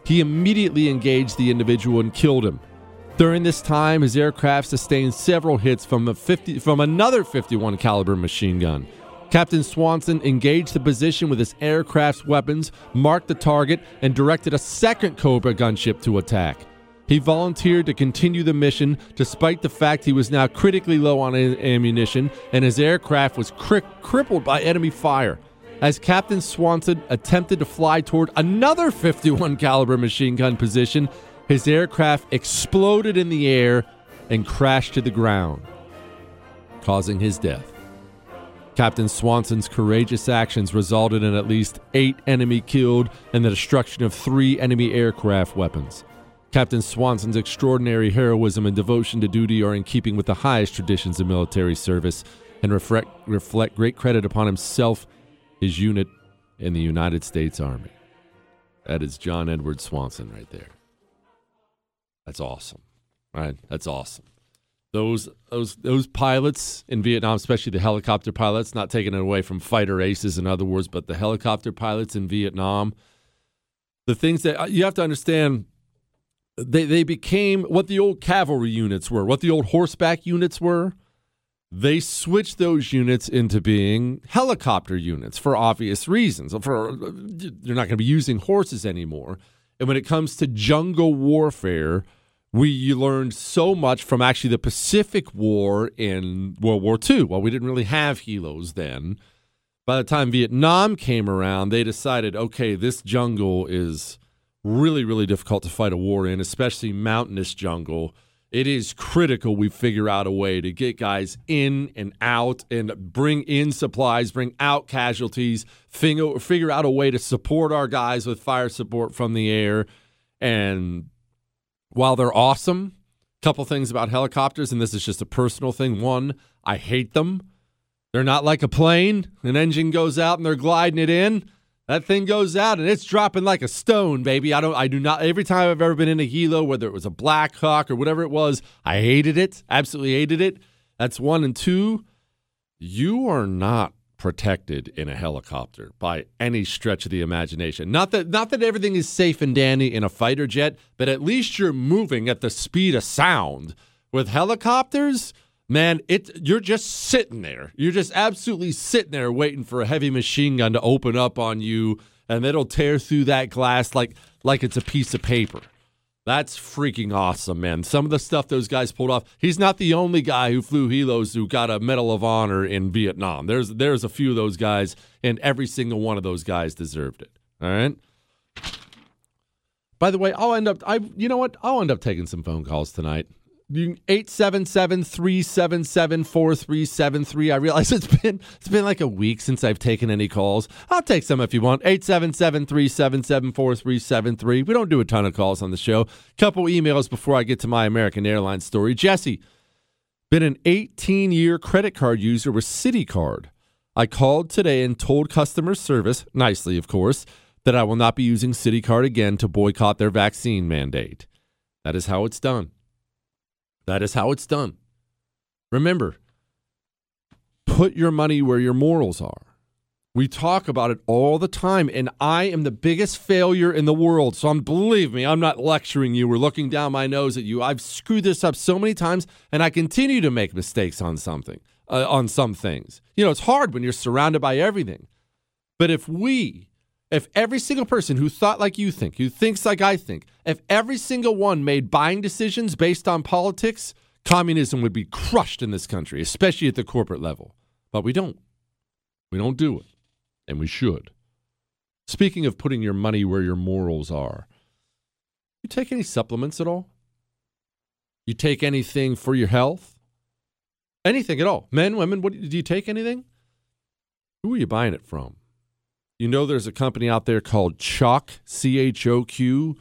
He immediately engaged the individual and killed him. During this time, his aircraft sustained several hits from, a 50, from another 51 caliber machine gun. Captain Swanson engaged the position with his aircraft's weapons, marked the target, and directed a second Cobra gunship to attack. He volunteered to continue the mission despite the fact he was now critically low on ammunition and his aircraft was cri- crippled by enemy fire. As Captain Swanson attempted to fly toward another 51 caliber machine gun position, his aircraft exploded in the air and crashed to the ground, causing his death. Captain Swanson's courageous actions resulted in at least eight enemy killed and the destruction of three enemy aircraft weapons. Captain Swanson's extraordinary heroism and devotion to duty are in keeping with the highest traditions of military service, and reflect, reflect great credit upon himself, his unit, and the United States Army. That is John Edward Swanson right there. That's awesome. Right? That's awesome. Those those those pilots in Vietnam, especially the helicopter pilots, not taking it away from fighter aces in other words, but the helicopter pilots in Vietnam, the things that uh, you have to understand they they became what the old cavalry units were, what the old horseback units were. They switched those units into being helicopter units for obvious reasons. For you're not going to be using horses anymore. And when it comes to jungle warfare, we learned so much from actually the Pacific War in World War II. Well, we didn't really have helos then. By the time Vietnam came around, they decided, okay, this jungle is really, really difficult to fight a war in, especially mountainous jungle. It is critical we figure out a way to get guys in and out and bring in supplies, bring out casualties, figure, figure out a way to support our guys with fire support from the air. And while they're awesome, couple things about helicopters, and this is just a personal thing. One, I hate them. They're not like a plane. An engine goes out and they're gliding it in. That thing goes out and it's dropping like a stone, baby. I don't I do not every time I've ever been in a helo, whether it was a Black Hawk or whatever it was, I hated it. Absolutely hated it. That's one and two. You are not protected in a helicopter by any stretch of the imagination. Not that not that everything is safe and dandy in a fighter jet, but at least you're moving at the speed of sound. With helicopters, man, it you're just sitting there. You're just absolutely sitting there waiting for a heavy machine gun to open up on you and it'll tear through that glass like like it's a piece of paper. That's freaking awesome, man. Some of the stuff those guys pulled off. He's not the only guy who flew helos who got a Medal of Honor in Vietnam. There's there's a few of those guys, and every single one of those guys deserved it. All right. By the way, I'll end up. I you know what? I'll end up taking some phone calls tonight. 877-377-4373. I realize it's been it's been like a week since I've taken any calls. I'll take some if you want. 877-377-4373. We don't do a ton of calls on the show. Couple emails before I get to my American Airlines story. Jesse, been an 18-year credit card user with CitiCard. I called today and told customer service, nicely of course, that I will not be using CitiCard again to boycott their vaccine mandate. That is how it's done. That is how it's done. Remember, put your money where your morals are. We talk about it all the time, and I am the biggest failure in the world. So, I'm, believe me, I'm not lecturing you or looking down my nose at you. I've screwed this up so many times, and I continue to make mistakes on something, uh, on some things. You know, it's hard when you're surrounded by everything. But if we, if every single person who thought like you think, who thinks like I think, if every single one made buying decisions based on politics, communism would be crushed in this country, especially at the corporate level. But we don't. We don't do it. And we should. Speaking of putting your money where your morals are, you take any supplements at all? You take anything for your health? Anything at all? Men, women, what do you take anything? Who are you buying it from? You know there's a company out there called Choq, C H O Q.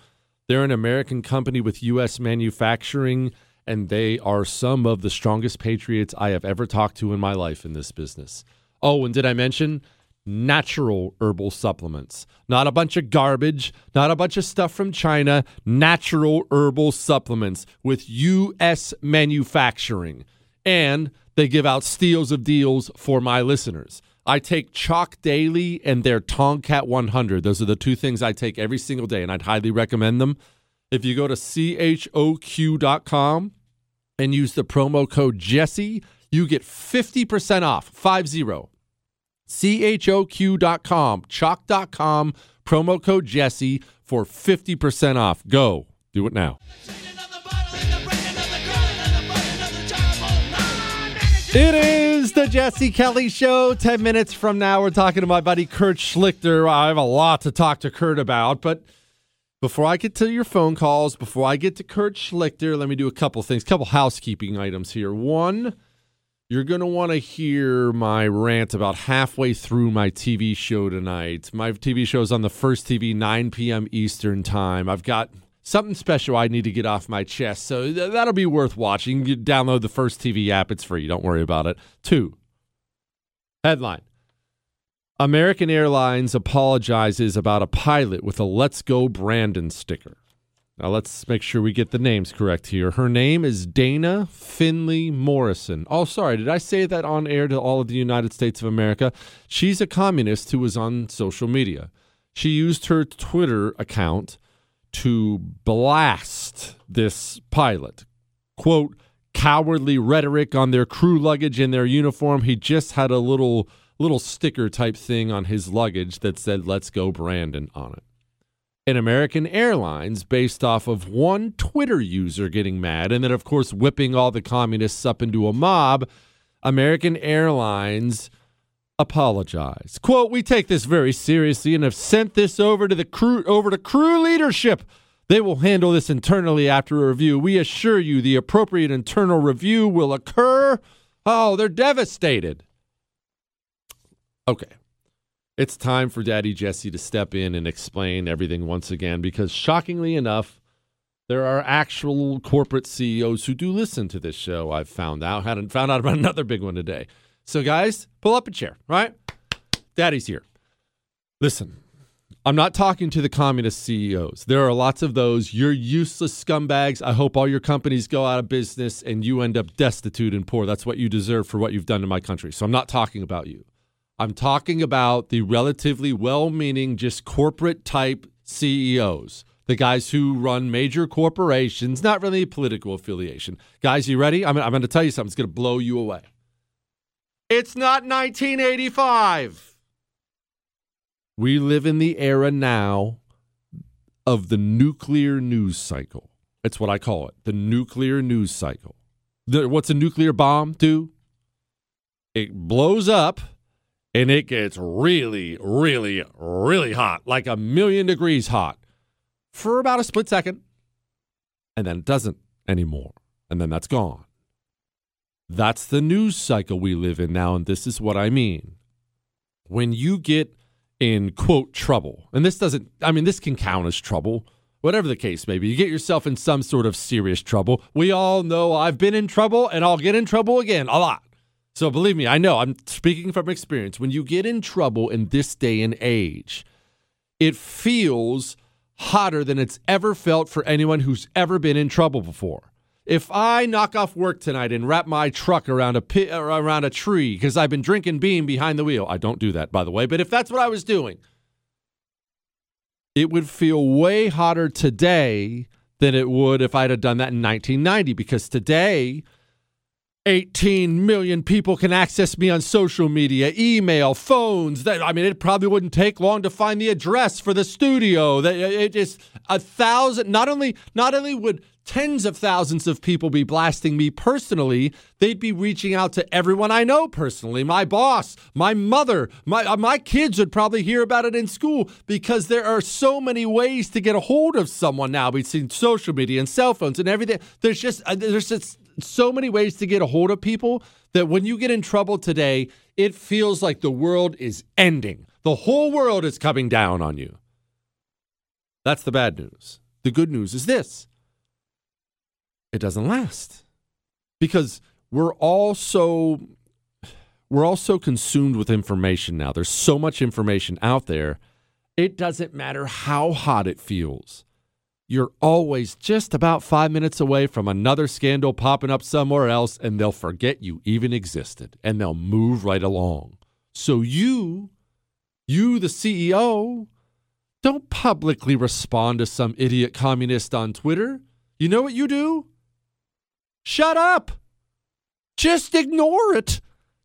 They're an American company with US manufacturing and they are some of the strongest patriots I have ever talked to in my life in this business. Oh, and did I mention natural herbal supplements? Not a bunch of garbage, not a bunch of stuff from China, natural herbal supplements with US manufacturing. And they give out steals of deals for my listeners. I take Choq Daily and their Tongkat 100. Those are the two things I take every single day, and I'd highly recommend them. If you go to choq.com and use the promo code Jesse, you get 50% off, 50. choq.com, choq.com, promo code Jesse for 50% off. Go. Do it now. It is the Jesse Kelly Show. 10 minutes from now, we're talking to my buddy Kurt Schlichter. I have a lot to talk to Kurt about, but before I get to your phone calls, before I get to Kurt Schlichter, let me do a couple things, couple housekeeping items here. One, you're going to want to hear my rant about halfway through my TV show tonight. My TV show is on the first TV, 9 p.m. Eastern Time. I've got something special I need to get off my chest. So th- that'll be worth watching. You download the First TV app, it's free. Don't worry about it. Two, Headline American Airlines apologizes about a pilot with a Let's Go Brandon sticker. Now, let's make sure we get the names correct here. Her name is Dana Finley Morrison. Oh, sorry, did I say that on air to all of the United States of America? She's a communist who was on social media. She used her Twitter account to blast this pilot. Quote, cowardly rhetoric on their crew luggage and their uniform. He just had a little little sticker type thing on his luggage that said "Let's go Brandon" on it. And American Airlines, based off of one Twitter user getting mad, and then of course whipping all the communists up into a mob, American Airlines apologized. Quote, we take this very seriously and have sent this over to the crew over to crew leadership. They will handle this internally after a review. We assure you the appropriate internal review will occur. Oh, they're devastated. Okay. It's time for Daddy Jesse to step in and explain everything once again because shockingly enough, there are actual corporate CEOs who do listen to this show. I've found out. Hadn't found out about another big one today. So, guys, pull up a chair, right? Daddy's here. Listen, I'm not talking to the communist CEOs. There are lots of those. You're useless scumbags. I hope all your companies go out of business and you end up destitute and poor. That's what you deserve for what you've done to my country. So I'm not talking about you. I'm talking about the relatively well meaning, just corporate type CEOs, the guys who run major corporations, not really a political affiliation. Guys, you ready? I'm, I'm going to tell you something. It's going to blow you away. It's not 1985. We live in the era now of the nuclear news cycle. It's what I call it the nuclear news cycle. The, what's a nuclear bomb do? It blows up and it gets really, really, really hot, like a million degrees hot for about a split second. And then it doesn't anymore. And then that's gone. That's the news cycle we live in now. And this is what I mean. When you get in quote trouble, and this doesn't, I mean, this can count as trouble, whatever the case may be. You get yourself in some sort of serious trouble. We all know I've been in trouble and I'll get in trouble again a lot. So believe me, I know, I'm speaking from experience. When you get in trouble in this day and age, it feels hotter than it's ever felt for anyone who's ever been in trouble before. If I knock off work tonight and wrap my truck around a pit, uh, around a tree because I've been drinking beam behind the wheel, I don't do that by the way, but if that's what I was doing, it would feel way hotter today than it would if I'd have done that in 1990 because today 18 million people can access me on social media, email, phones. That I mean, it probably wouldn't take long to find the address for the studio. That it just a thousand. Not only not only would tens of thousands of people be blasting me personally, they'd be reaching out to everyone I know personally. My boss, my mother, my uh, my kids would probably hear about it in school because there are so many ways to get a hold of someone now between social media and cell phones and everything. There's just uh, there's just so many ways to get a hold of people that when you get in trouble today, it feels like the world is ending. The whole world is coming down on you. That's the bad news. The good news is this it doesn't last because we're all so we're all so consumed with information now there's so much information out there it doesn't matter how hot it feels you're always just about five minutes away from another scandal popping up somewhere else, and they'll forget you even existed and they'll move right along. So, you, you, the CEO, don't publicly respond to some idiot communist on Twitter. You know what you do? Shut up. Just ignore it.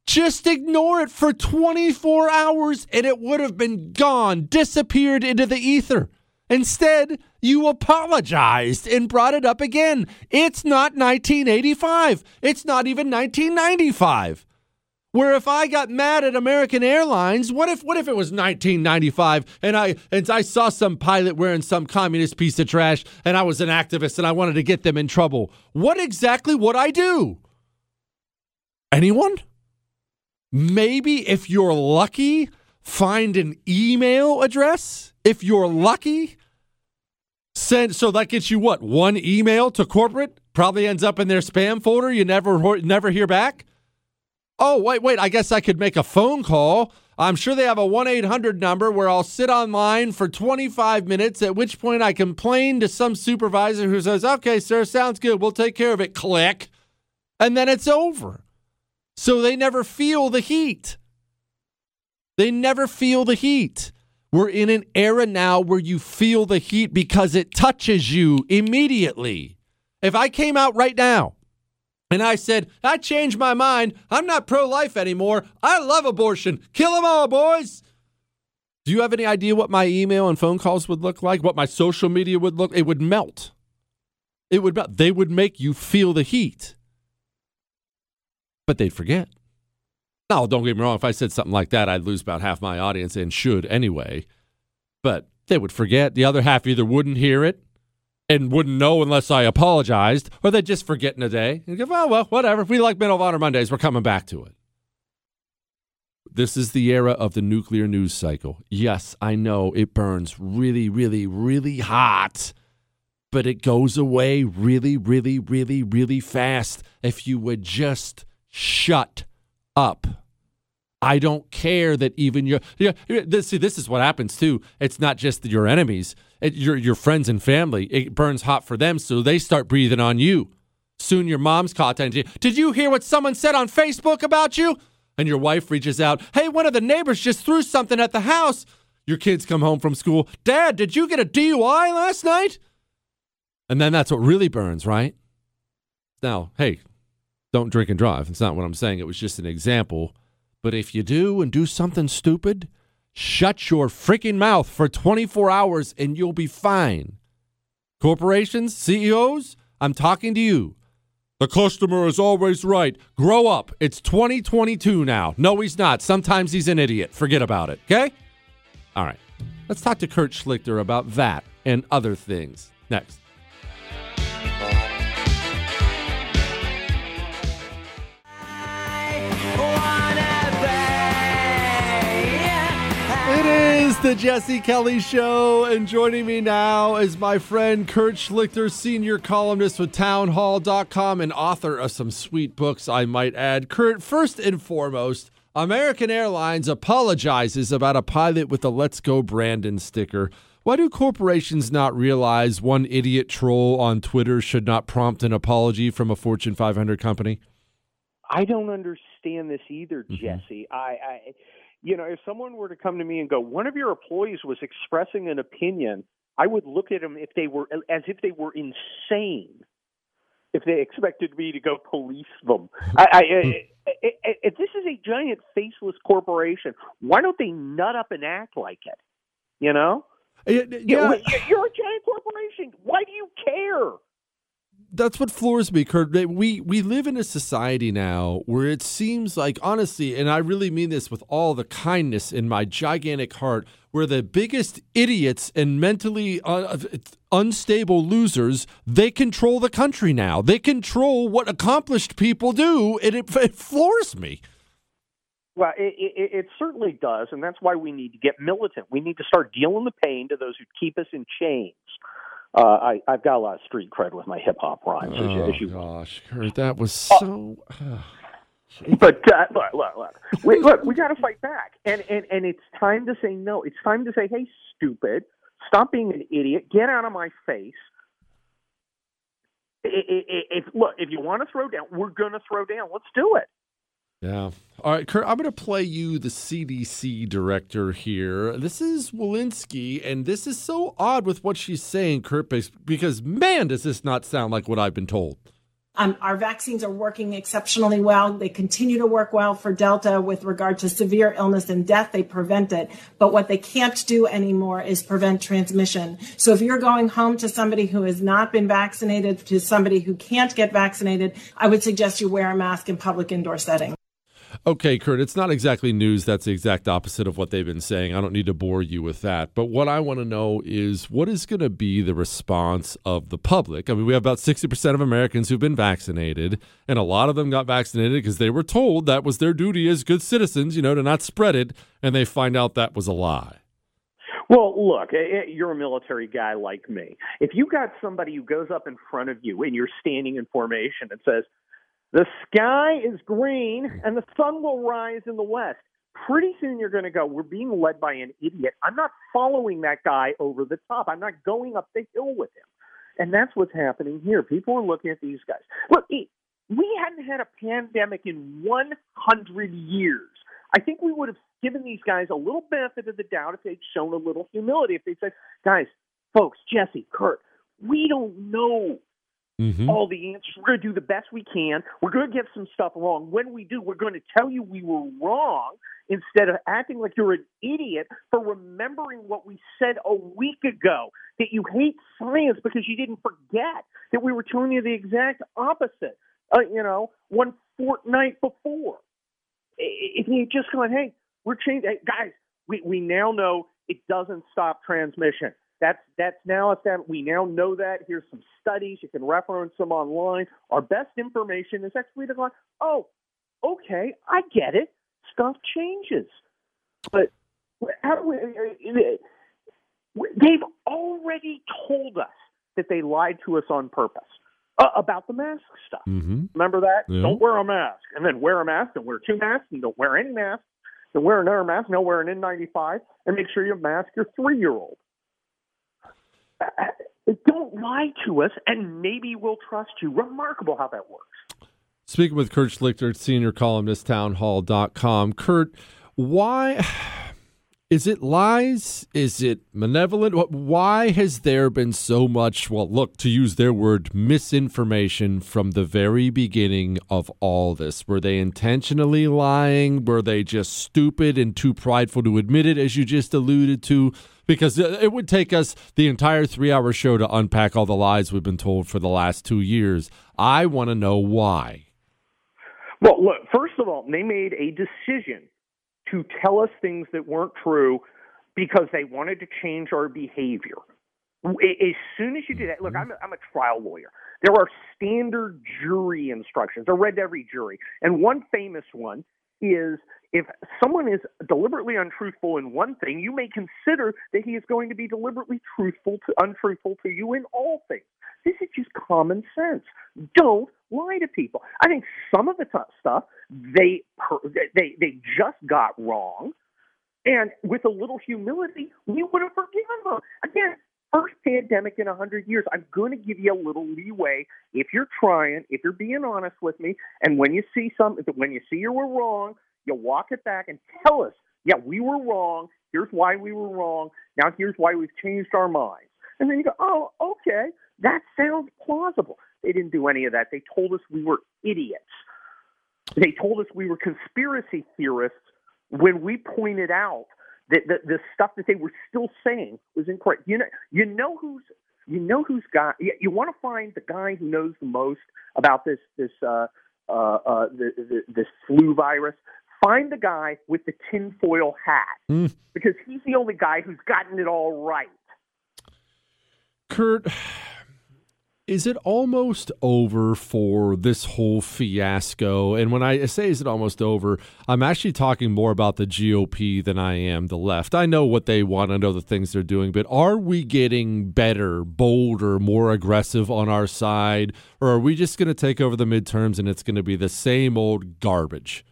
Just ignore it for 24 hours and it would have been gone, disappeared into the ether. Instead, you apologized and brought it up again. It's not 1985. It's not even 1995. Where if I got mad at American Airlines, what if what if it was 1995 and I and I saw some pilot wearing some communist piece of trash and I was an activist and I wanted to get them in trouble? What exactly would I do? Anyone? Maybe if you're lucky, find an email address if you're lucky. Send so that gets you what one email to corporate probably ends up in their spam folder. You never never hear back. Oh, wait, wait. I guess I could make a phone call. I'm sure they have a 1 800 number where I'll sit online for 25 minutes, at which point I complain to some supervisor who says, okay, sir, sounds good. We'll take care of it. Click. And then it's over. So they never feel the heat. They never feel the heat. We're in an era now where you feel the heat because it touches you immediately. If I came out right now and I said, I changed my mind, I'm not pro life anymore, I love abortion, kill them all, boys. Do you have any idea what my email and phone calls would look like? What my social media would look? It would melt. It would melt. They would make you feel the heat. But they'd forget. Now, don't get me wrong, if I said something like that, I'd lose about half my audience and should anyway. But they would forget. The other half either wouldn't hear it and wouldn't know unless I apologized, or they'd just forget in a day and go, oh, well, whatever. If we like Medal of Honor Mondays, we're coming back to it. This is the era of the nuclear news cycle. Yes, I know it burns really, really, really hot, but it goes away really, really, really, really fast if you would just shut up. I don't care that even your yeah, this see this is what happens too. It's not just your enemies, it, your your friends and family. It burns hot for them, so they start breathing on you. Soon your mom's contacting you. Did you hear what someone said on Facebook about you? And your wife reaches out. Hey, one of the neighbors just threw something at the house. Your kids come home from school. Dad, did you get a DUI last night? And then that's what really burns, right? Now, hey, don't drink and drive. It's not what I'm saying. It was just an example. But if you do and do something stupid, shut your freaking mouth for 24 hours and you'll be fine. Corporations, CEOs, I'm talking to you. The customer is always right. Grow up. It's 2022 now. No, he's not. Sometimes he's an idiot. Forget about it, okay? All right. Let's talk to Kurt Schlichter about that and other things next. Is the Jesse Kelly Show, and joining me now is my friend Kurt Schlichter, senior columnist with townhall.com and author of some sweet books, I might add. Kurt, first and foremost, American Airlines apologizes about a pilot with a Let's Go Brandon sticker. Why do corporations not realize one idiot troll on Twitter should not prompt an apology from a Fortune 500 company? I don't understand this either, Mm-hmm. Jesse. I, I, you know, if someone were to come to me and go, one of your employees was expressing an opinion, I would look at them if they were as if they were insane. If they expected me to go police them, I, hmm. I, I, I, if this is a giant faceless corporation, why don't they nut up and act like it? You know, yeah, you're, you're a giant corporation. Why do you care? That's what floors me, Kurt. We we live in a society now where it seems like, honestly, and I really mean this with all the kindness in my gigantic heart, where the biggest idiots and mentally uh, unstable losers they control the country now. They control what accomplished people do, and it, it floors me. Well, it, it, it certainly does, and that's why we need to get militant. We need to start dealing the pain to those who keep us in chains. Uh, I, I've got a lot of street cred with my hip hop rhymes. as you- Oh as you, gosh, Kurt, that was so. but uh, look, look, look. We, look, we got to fight back, and, and and it's time to say no. It's time to say, "Hey, stupid, stop being an idiot. Get out of my face." I- I- I- If look, if you want to throw down, we're going to throw down. Let's do it. Yeah. All right, Kurt, I'm going to play you the CDC director here. This is Walensky, and this is so odd with what she's saying, Kurt, because man, does this not sound like what I've been told. Um, our vaccines are working exceptionally well. They continue to work well for Delta with regard to severe illness and death. They prevent it. But what they can't do anymore is prevent transmission. So if you're going home to somebody who has not been vaccinated, to somebody who can't get vaccinated, I would suggest you wear a mask in public indoor settings. Okay, Kurt, it's not exactly news. That's the exact opposite of what they've been saying. I don't need to bore you with that. But what I want to know is what is going to be the response of the public? I mean, we have about 60% of Americans who've been vaccinated, and a lot of them got vaccinated because they were told that was their duty as good citizens, you know, to not spread it, and they find out that was a lie. Well, look, eh, eh, you're a military guy like me. If you got somebody who goes up in front of you and you're standing in formation and says, The sky is green and the sun will rise in the west. Pretty soon you're going to go, we're being led by an idiot. I'm not following that guy over the top. I'm not going up the hill with him. And that's what's happening here. People are looking at these guys. Look, we hadn't had a pandemic in 100 years. I think we would have given these guys a little benefit of the doubt if they'd shown a little humility. If they'd said, guys, folks, Jesse, Kurt, we don't know mm-hmm. all the answers. We're going to do the best we can. We're going to get some stuff wrong. When we do, we're going to tell you we were wrong instead of acting like you're an idiot for remembering what we said a week ago that you hate science because you didn't forget that we were telling you the exact opposite, uh, you know, one fortnight before. If you just go, hey, we're changing, hey, guys, we, we now know it doesn't stop transmission. That's that's now established. We now know that. Here's some studies. You can reference them online. Our best information is actually the oh, okay, I get it. Stuff changes. But how do we? they've already told us that they lied to us on purpose uh, about the mask stuff. Mm-hmm. Remember that? Yeah. Don't wear a mask, and then wear a mask, and wear two masks, and don't wear any mask. and wear another mask, no wear an N95, and make sure you mask your three year old. Don't lie to us, and maybe we'll trust you. Remarkable how that works. Speaking with Kurt Schlichter, senior columnist, townhall.com. Kurt, why is it lies? Is it malevolent? Why has there been so much, well, look, to use their word, misinformation from the very beginning of all this? Were they intentionally lying? Were they just stupid and too prideful to admit it, as you just alluded to? Because it would take us the entire three hour show to unpack all the lies we've been told for the last two years. I want to know why. Well, look, first of all, they made a decision to tell us things that weren't true because they wanted to change our behavior. As soon as you do that, look, mm-hmm. I'm a, I'm a trial lawyer. There are standard jury instructions. They're read to every jury. And one famous one is if someone is deliberately untruthful in one thing, you may consider that he is going to be deliberately truthful to untruthful to you in all things. This is just common sense. Don't lie to people. I think some of the t- stuff they they they just got wrong, and with a little humility, we would have forgiven them. Again, first pandemic in a hundred years. I'm going to give you a little leeway if you're trying, if you're being honest with me, and when you see some, when you see you were wrong, you walk it back and tell us, yeah, we were wrong. Here's why we were wrong. Now here's why we've changed our minds. And then you go, oh, okay, that sounds plausible. They didn't do any of that. They told us we were idiots. They told us we were conspiracy theorists when we pointed out that the, the stuff that they were still saying was incorrect. You know, you know who's you know who's got. You, you want to find the guy who knows the most about this this uh, uh, uh, the, the, this flu virus. Find the guy with the tinfoil hat mm. because he's the only guy who's gotten it all right. Kurt, is it almost over for this whole fiasco? And when I say is it almost over, I'm actually talking more about the GOP than I am the left. I know what they want, I know the things they're doing, but are we getting better, bolder, more aggressive on our side? Or are we just going to take over the midterms and it's going to be the same old garbage?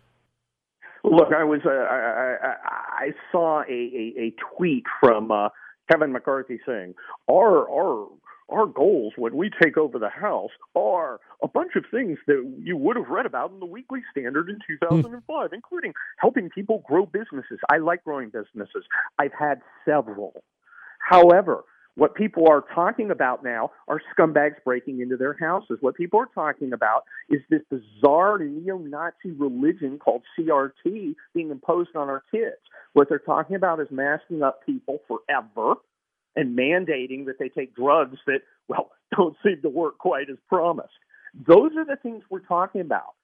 Look, I was uh, I, I, I saw a, a, a tweet from uh, Kevin McCarthy saying our our our goals when we take over the House are a bunch of things that you would have read about in the Weekly Standard in 2005, hmm. including helping people grow businesses. I like growing businesses. I've had several. However, what people are talking about now are scumbags breaking into their houses. What people are talking about is this bizarre neo Nazi religion called CRT being imposed on our kids. What they're talking about is masking up people forever and mandating that they take drugs that, well, don't seem to work quite as promised. Those are the things we're talking about.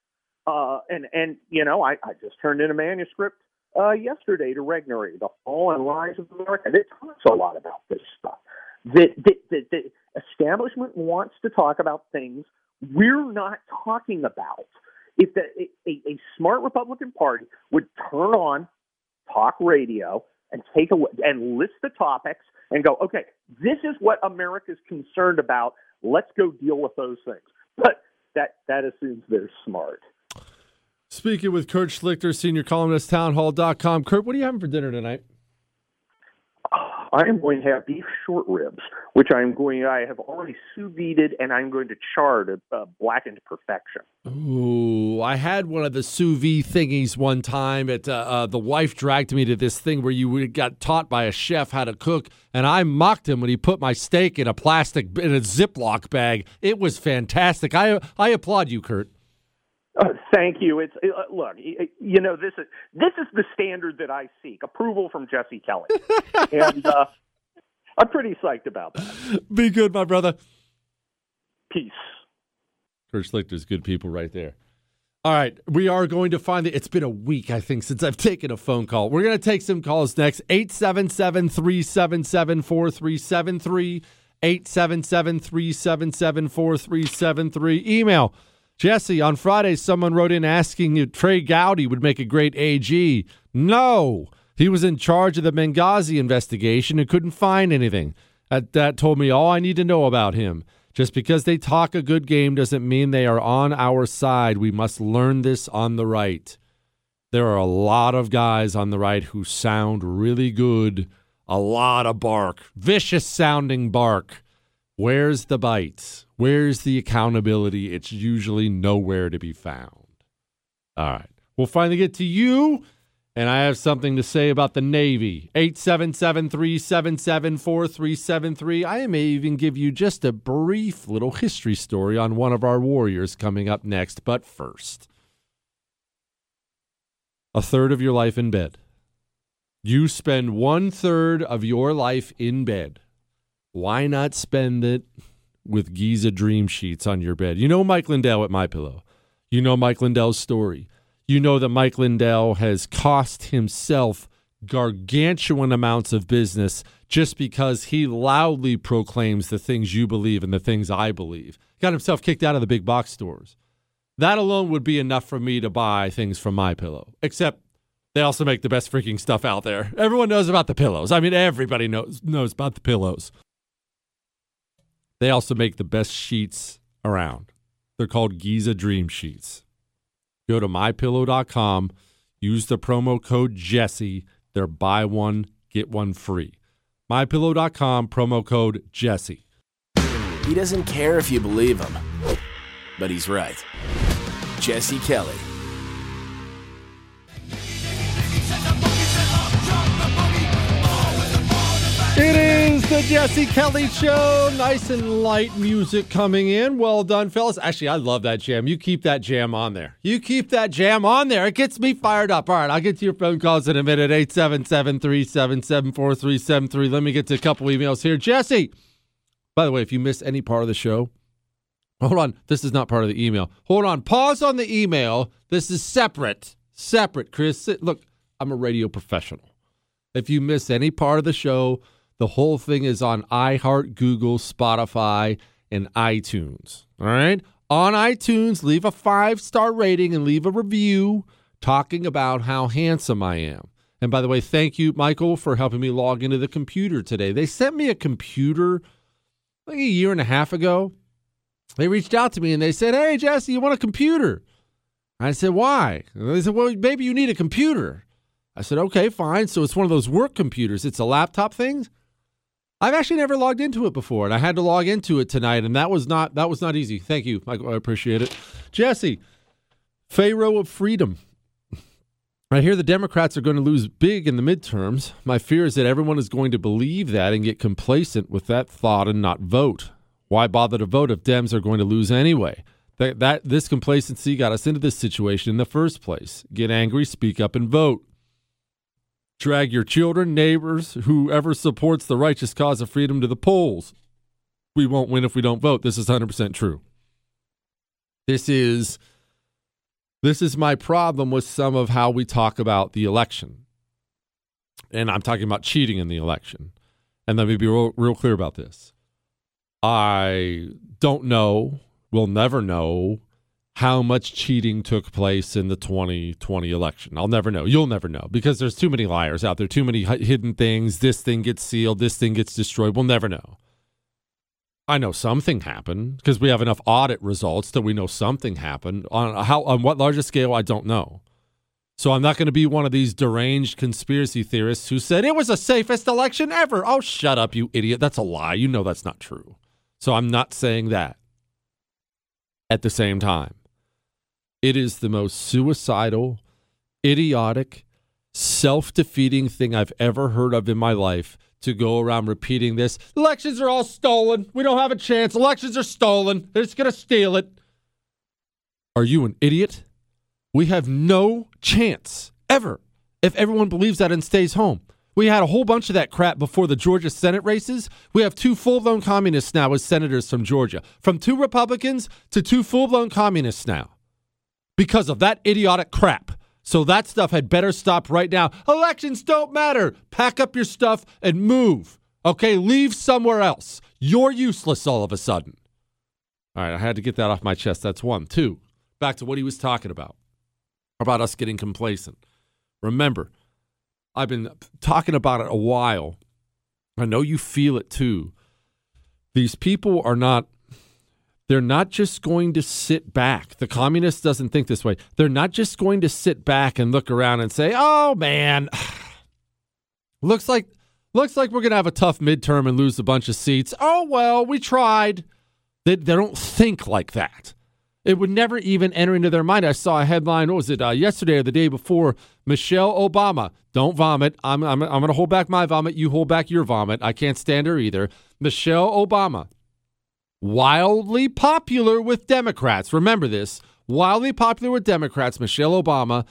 Uh, and, and, you know, I, I just turned in a manuscript uh, yesterday to Regnery, The Fall and Rise of America. It talks a lot about this stuff. The, the, the establishment wants to talk about things we're not talking about. If the, a, a smart Republican Party would turn on talk radio and take a and list the topics and go, okay, this is what America's concerned about. Let's go deal with those things. But that that assumes they're smart. Speaking with Kurt Schlichter, senior columnist, townhall.com. Kurt, what are you having for dinner tonight? I am going to have beef short ribs, which I'm going. I have already sous vide and I'm going to char to uh, blacken to perfection. Ooh, I had one of the sous vide thingies one time. At uh, uh, the wife dragged me to this thing where you got taught by a chef how to cook, and I mocked him when he put my steak in a plastic in a Ziploc bag. It was fantastic. I I applaud you, Kurt. Uh, thank you. It's uh, look, you know this is this is the standard that I seek: approval from Jesse Kelly, and uh, I'm pretty psyched about that. Be good, my brother. Peace. Kurt Schlichter's good people right there. All right, we are going to find it. It's been a week, I think, since I've taken a phone call. We're going to take some calls next. 877 377 4373. 877 377 4373. Email Jesse, on Friday, someone wrote in asking if Trey Gowdy would make a great AG. No, he was in charge of the Benghazi investigation and couldn't find anything. That, that told me all I need to know about him. Just because they talk a good game doesn't mean they are on our side. We must learn this on the right. There are a lot of guys on the right who sound really good. A lot of bark, vicious sounding bark. Where's the bite? Where's the accountability? It's usually nowhere to be found. All right. We'll finally get to you. And I have something to say about the Navy. 877 377 4373. I may even give you just a brief little history story on one of our warriors coming up next. But first, a third of your life in bed. You spend one third of your life in bed. Why not spend it with Giza dream sheets on your bed. You know Mike Lindell at My Pillow. You know Mike Lindell's story. You know that Mike Lindell has cost himself gargantuan amounts of business just because he loudly proclaims the things you believe and the things I believe. Got himself kicked out of the big box stores. That alone would be enough for me to buy things from My Pillow. Except they also make the best freaking stuff out there. Everyone knows about the pillows. I mean, everybody knows knows about the pillows. They also make the best sheets around. They're called Giza Dream Sheets. Go to mypillow.com, use the promo code Jesse. They're buy one, get one free. mypillow.com, promo code Jesse. He doesn't care if you believe him, but he's right. Jesse Kelly. It is the Jesse Kelly Show. Nice and light music coming in. Well done, fellas. Actually, I love that jam. You keep that jam on there. You keep that jam on there. It gets me fired up. All right, I'll get to your phone calls in a minute. 877 377 4373. Let me get to a couple emails here. Jesse, by the way, if you miss any part of the show, hold on. This is not part of the email. Hold on. Pause on the email. This is separate. Separate, Chris. Look, I'm a radio professional. If you miss any part of the show, the whole thing is on iHeart, Google, Spotify, and iTunes. All right? On iTunes, leave a five star rating and leave a review talking about how handsome I am. And by the way, thank you, Michael, for helping me log into the computer today. They sent me a computer like a year and a half ago. They reached out to me and they said, Hey, Jesse, you want a computer? I said, Why? And they said, Well, maybe you need a computer. I said, Okay, fine. So it's one of those work computers. It's a laptop thing. I've actually never logged into it before, and I had to log into it tonight, and that was not that was not easy. Thank you, Michael. I appreciate it. Jesse, Pharaoh of Freedom. I hear the Democrats are going to lose big in the midterms. My fear is that everyone is going to believe that and get complacent with that thought and not vote. Why bother to vote if Dems are going to lose anyway? That, that this complacency got us into this situation in the first place. Get angry, speak up, and vote. Drag your children, neighbors, whoever supports the righteous cause of freedom to the polls. We won't win if we don't vote. This is 100% true. This is this is my problem with some of how we talk about the election. And I'm talking about cheating in the election. And let me be real, real clear about this. I don't know, will never know how much cheating took place in the 2020 election. I'll never know. You'll never know because there's too many liars out there, too many hidden things. This thing gets sealed, this thing gets destroyed. We'll never know. I know something happened because we have enough audit results that we know something happened. On how on what larger scale, I don't know. So I'm not going to be one of these deranged conspiracy theorists who said it was the safest election ever. Oh, shut up, you idiot. That's a lie. You know that's not true. So I'm not saying that. At the same time, it is the most suicidal, idiotic, self defeating thing I've ever heard of in my life to go around repeating this. Elections are all stolen. We don't have a chance. Elections are stolen. They're just going to steal it. Are you an idiot? We have no chance ever if everyone believes that and stays home. We had a whole bunch of that crap before the Georgia Senate races. We have two full blown communists now as senators from Georgia, from two Republicans to two full blown communists now because of that idiotic crap. So that stuff had better stop right now. Elections don't matter. Pack up your stuff and move. Okay, leave somewhere else. You're useless all of a sudden. All right, I had to get that off my chest. That's one. Two, back to what he was talking about about us getting complacent. Remember, I've been talking about it a while. I know you feel it too. These people are not they're not just going to sit back. The communist doesn't think this way. They're not just going to sit back and look around and say, "Oh man, looks like looks like we're going to have a tough midterm and lose a bunch of seats. Oh well, we tried." They, they don't think like that. It would never even enter into their mind. I saw a headline, what was it, uh, yesterday or the day before? Michelle Obama, don't vomit. I'm, I'm, I'm going to hold back my vomit. You hold back your vomit. I can't stand her either. Michelle Obama, wildly popular with Democrats. Remember this wildly popular with Democrats. Michelle Obama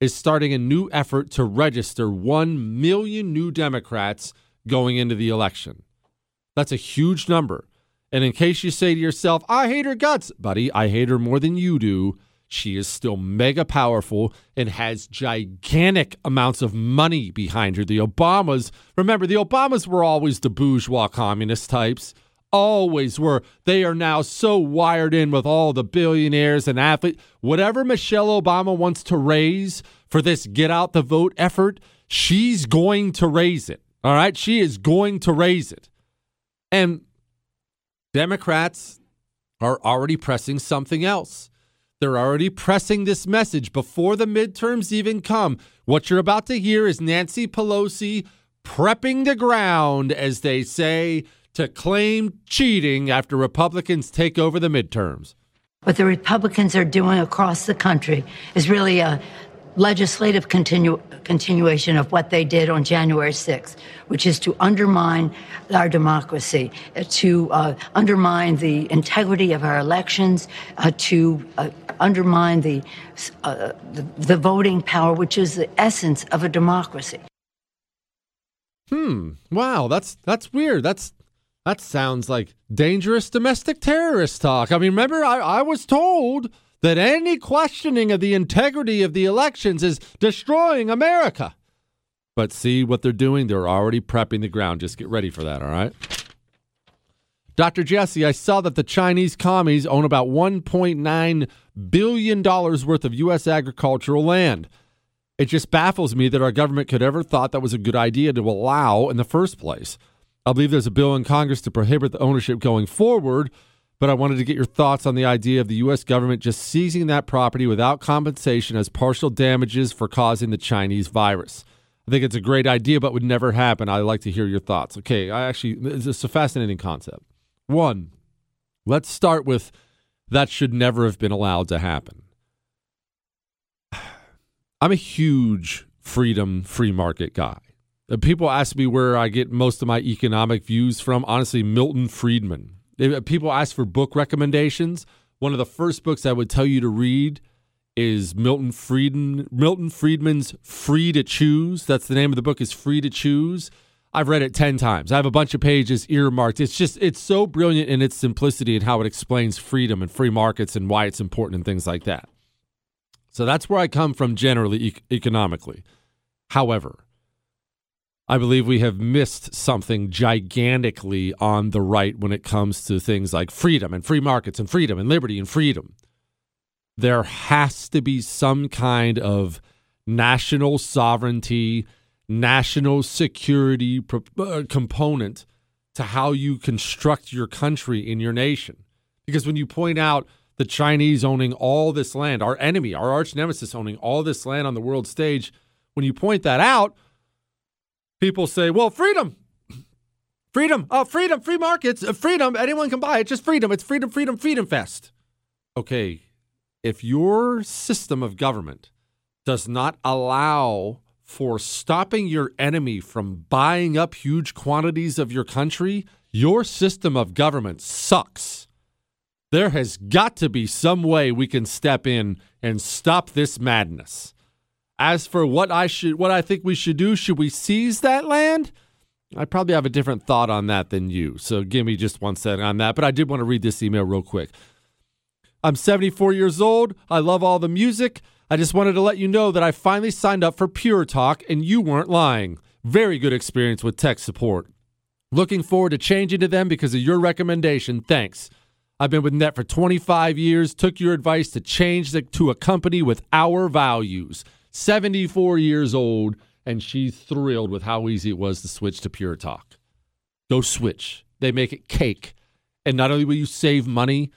is starting a new effort to register 1 million new Democrats going into the election. That's a huge number. And in case you say to yourself, I hate her guts, buddy, I hate her more than you do. She is still mega powerful and has gigantic amounts of money behind her. The Obamas, remember, the Obamas were always the bourgeois communist types. Always were. They are now so wired in with all the billionaires and athletes. Whatever Michelle Obama wants to raise for this get out the vote effort, she's going to raise it. All right? She is going to raise it. And Democrats are already pressing something else. They're already pressing this message before the midterms even come. What you're about to hear is Nancy Pelosi prepping the ground, as they say, to claim cheating after Republicans take over the midterms. What the Republicans are doing across the country is really a legislative continu- continuation of what they did on January 6th, which is to undermine our democracy, uh, to uh, undermine the integrity of our elections, uh, to uh, undermine the, uh, the, the voting power, which is the essence of a democracy. Hmm. Wow. That's that's weird. That's that sounds like dangerous domestic terrorist talk. I mean, remember, I, I was told that any questioning of the integrity of the elections is destroying America. But see what they're doing? They're already prepping the ground. Just get ready for that, all right? Dr. Jesse, I saw that the Chinese commies own about $1.9 billion worth of U.S. agricultural land. It just baffles me that our government could ever thought that was a good idea to allow in the first place. I believe there's a bill in Congress to prohibit the ownership going forward, but I wanted to get your thoughts on the idea of the U.S. government just seizing that property without compensation as partial damages for causing the Chinese virus. I think it's a great idea, but would never happen. I'd like to hear your thoughts. Okay, I actually, it's a fascinating concept. One, let's start with that should never have been allowed to happen. I'm a huge freedom, free market guy. Uh, people ask me where I get most of my economic views from. Honestly, Milton Friedman. If uh, people ask for book recommendations, one of the first books I would tell you to read is Milton Friedman Milton Friedman's Free to Choose. That's the name of the book is Free to Choose. I've read it 10 times. I have a bunch of pages earmarked. It's just it's so brilliant in its simplicity and how it explains freedom and free markets and why it's important and things like that. So that's where I come from generally e- economically. However, I believe we have missed something gigantically on the right when it comes to things like freedom and free markets and freedom and liberty and freedom. There has to be some kind of national sovereignty, national security uh, component to how you construct your country in your nation. Because when you point out the Chinese owning all this land, our enemy, our arch nemesis owning all this land on the world stage, when you point that out, people say, well, freedom. Freedom, oh, freedom, free markets, uh, freedom, anyone can buy it, just freedom. It's freedom, freedom, freedom fest. Okay, if your system of government does not allow for stopping your enemy from buying up huge quantities of your country, your system of government sucks. There has got to be some way we can step in and stop this madness. As for what I should what I think we should do, should we seize that land? I probably have a different thought on that than you. So give me just one second on that, but I did want to read this email real quick. I'm 74 years old. I love all the music. I just wanted to let you know that I finally signed up for Pure Talk and you weren't lying. Very good experience with tech support. Looking forward to changing to them because of your recommendation. Thanks. I've been with Net for 25 years, took your advice to change the, to a company with our values. 74 years old, and she's thrilled with how easy it was to switch to Pure Talk. Go switch. They make it cake. And not only will you save money,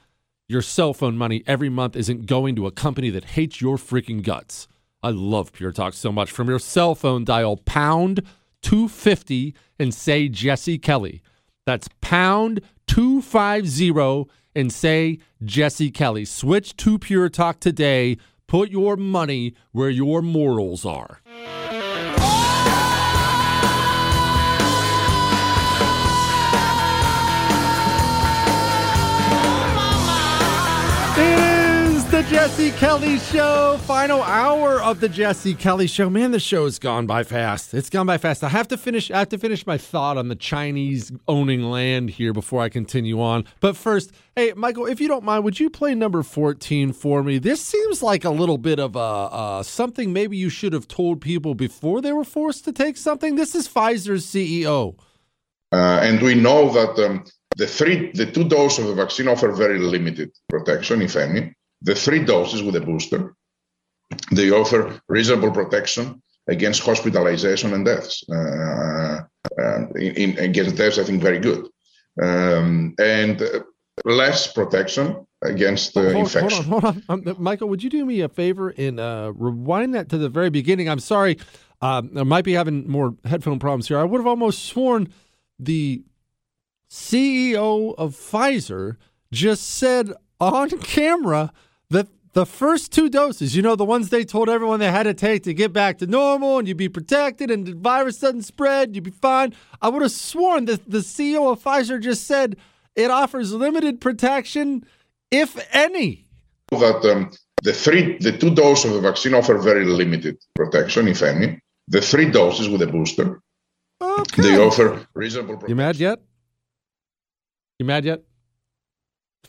your cell phone money every month isn't going to a company that hates your freaking guts. I love Pure Talk so much. From your cell phone, dial pound 250 and say Jesse Kelly. That's pound 250 and say Jesse Kelly. Switch to Pure Talk today. Put your money where your morals are. Jesse Kelly Show. Final hour of the Jesse Kelly Show. Man, the show has gone by fast. It's gone by fast. I have to finish. I have to finish my thought on the Chinese owning land here before I continue on. But first, hey, Michael, if you don't mind, would you play number fourteen for me? This seems like a little bit of a uh, something maybe you should have told people before they were forced to take something. This is Pfizer's CEO. Uh, and we know that um, the three, the two doses of the vaccine offer very limited protection, if any. The three doses with a booster, they offer reasonable protection against hospitalization and deaths. Uh, uh, in, in, against deaths, I think very good, um, and less protection against uh, hold, infection. Hold on, hold on, um, Michael. Would you do me a favor and uh, rewind that to the very beginning? I'm sorry, um, I might be having more headphone problems here. I would have almost sworn the CEO of Pfizer just said on camera that the first two doses, you know, the ones they told everyone they had to take to get back to normal and you'd be protected and the virus doesn't spread, you'd be fine. I would have sworn that the CEO of Pfizer just said it offers limited protection, if any. That um, the three, the two doses of the vaccine offer very limited protection, if any. The three doses with a booster, okay. they offer reasonable protection. You mad yet? You mad yet?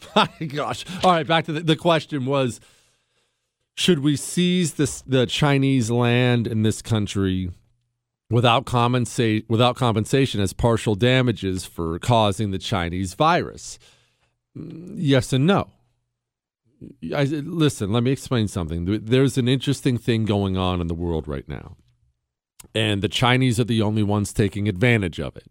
My gosh. All right, back to the, the question was should we seize this the Chinese land in this country without without compensation as partial damages for causing the Chinese virus? Mm, yes and no. I, listen, let me explain something. There's an interesting thing going on in the world right now. And the Chinese are the only ones taking advantage of it.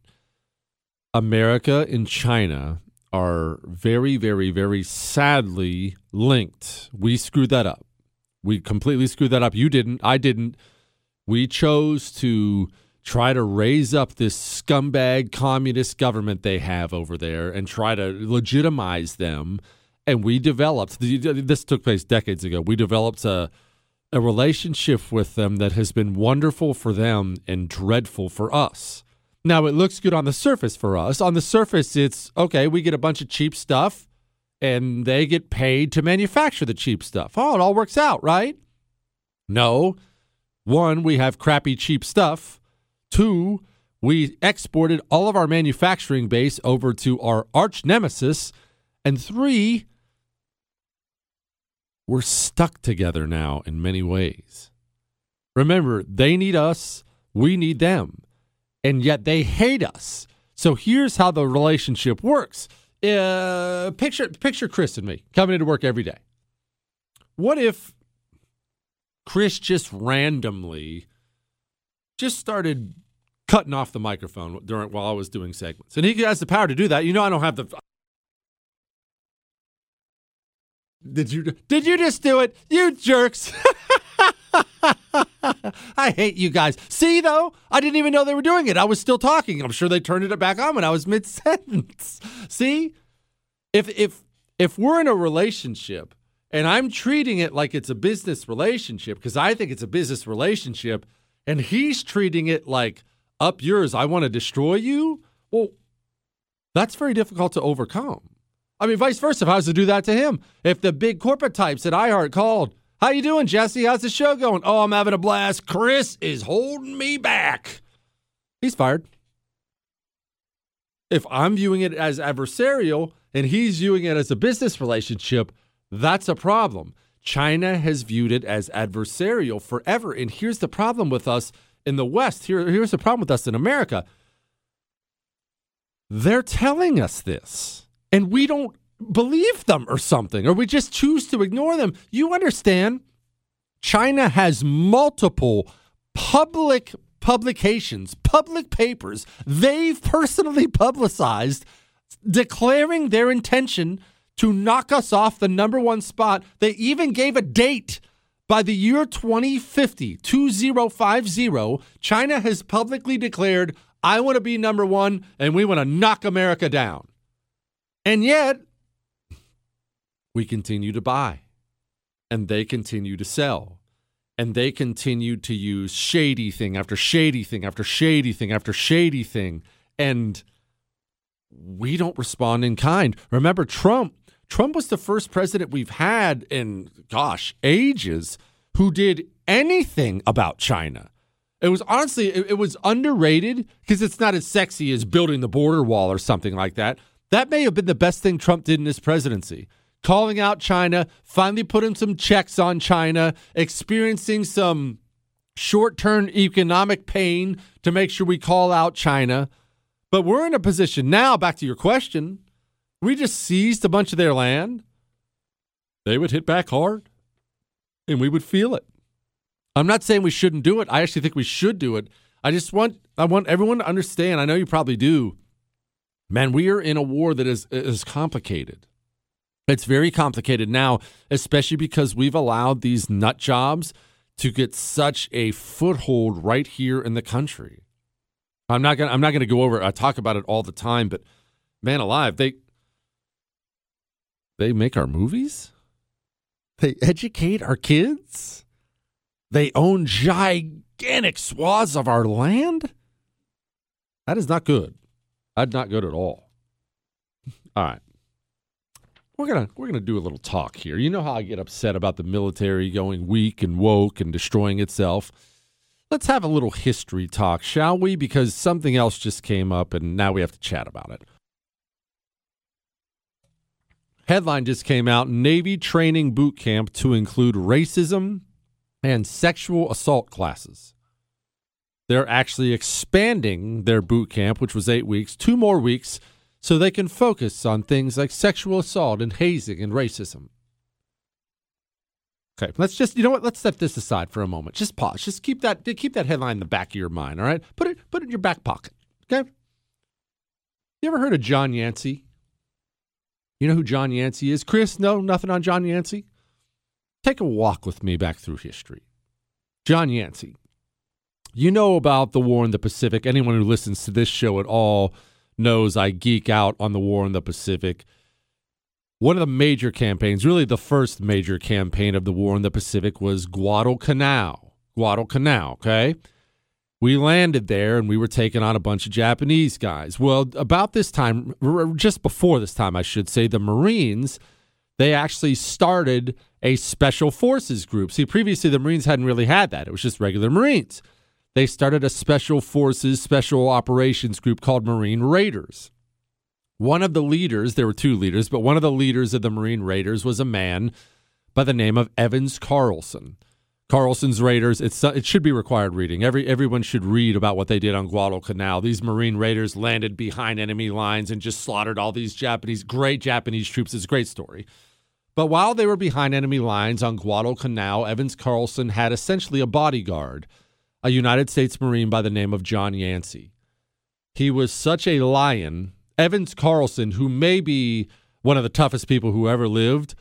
America and China are very, very, very sadly linked. We screwed that up. We completely screwed that up. You didn't. I didn't. We chose to try to raise up this scumbag communist government they have over there and try to legitimize them. And we developed, this took place decades ago. We developed a, a relationship with them that has been wonderful for them and dreadful for us. Now, it looks good on the surface for us. On the surface, it's okay, we get a bunch of cheap stuff and they get paid to manufacture the cheap stuff. Oh, it all works out, right? No. One, we have crappy, cheap stuff. Two, we exported all of our manufacturing base over to our arch nemesis. And three, we're stuck together now in many ways. Remember, they need us, we need them and yet they hate us. So here's how the relationship works. Uh, picture picture Chris and me coming into work every day. What if Chris just randomly just started cutting off the microphone during while I was doing segments. And he has the power to do that. You know I don't have the Did you did you just do it? You jerks. I hate you guys. See though, I didn't even know they were doing it. I was still talking. I'm sure they turned it back on when I was mid sentence. See? If if if we're in a relationship and I'm treating it like it's a business relationship because I think it's a business relationship and he's treating it like up yours, I want to destroy you. Well, that's very difficult to overcome. I mean, vice versa. If I was to do that to him, if the big corporate types at iHeart called, "How you doing, Jesse? How's the show going?" "Oh, I'm having a blast. Chris is holding me back." He's fired. If I'm viewing it as adversarial and he's viewing it as a business relationship, that's a problem. China has viewed it as adversarial forever. And here's the problem with us in the West. Here, here's the problem with us in America. They're telling us this and we don't believe them or something, or we just choose to ignore them. You understand? China has multiple public publications, public papers they've personally publicized declaring their intention to knock us off the number one spot. They even gave a date. By the year 2050, 2050, China has publicly declared, I want to be number one and we want to knock America down. And yet, we continue to buy and they continue to sell and they continue to use shady thing after shady thing after shady thing after shady thing. And we don't respond in kind. Remember, Trump. Trump was the first president we've had in, gosh, ages who did anything about China. It was honestly, it, it was underrated because it's not as sexy as building the border wall or something like that. That may have been the best thing Trump did in his presidency. Calling out China, finally putting some checks on China, experiencing some short term economic pain to make sure we call out China. But we're in a position now, back to your question, we just seized a bunch of their land. They would hit back hard and we would feel it. I'm not saying we shouldn't do it. I actually think we should do it. I just want I want everyone to understand. I know you probably do Man, we are in a war that is is complicated. It's very complicated now, especially because we've allowed these nut jobs to get such a foothold right here in the country. I'm not gonna I'm not gonna go over. It. I talk about it all the time, but man alive, they they make our movies. They educate our kids. They own gigantic swaths of our land. That is not good. That's not good at all. All right. We're gonna we're gonna do a little talk here. You know how I get upset about the military going weak and woke and destroying itself. Let's have a little history talk, shall we? Because something else just came up and now we have to chat about it. Headline just came out Navy training boot camp to include racism and sexual assault classes. They're actually expanding their boot camp, which was eight weeks, two more weeks, so they can focus on things like sexual assault and hazing and racism. Okay, let's just you know what? Let's set this aside for a moment. Just pause. Just keep that keep that headline in the back of your mind. All right, put it put it in your back pocket. Okay. You ever heard of John Yancey? You know who John Yancey is, Chris? No, nothing on John Yancey. Take a walk with me back through history. John Yancey, you know about the war in the Pacific. Anyone who listens to this show at all knows I geek out on the war in the Pacific. One of the major campaigns, really the first major campaign of the war in the Pacific, was Guadalcanal. Guadalcanal, okay? We landed there and we were taking on a bunch of Japanese guys. Well, about this time, just before this time, I should say, the Marines, they actually started a special forces group. See, previously the Marines hadn't really had that, it was just regular Marines they started a special forces, special operations group called Marine Raiders. One of the leaders, there were two leaders, but one of the leaders of the Marine Raiders was a man by the name of Evans Carlson. Carlson's Raiders, it's, it should be required reading. Every, everyone should read about what they did on Guadalcanal. These Marine Raiders landed behind enemy lines and just slaughtered all these Japanese, great Japanese troops. It's a great story. But while they were behind enemy lines on Guadalcanal, Evans Carlson had essentially a bodyguard a United States Marine by the name of John Yancey. He was such a lion. Evans Carlson, who may be one of the toughest people who ever lived,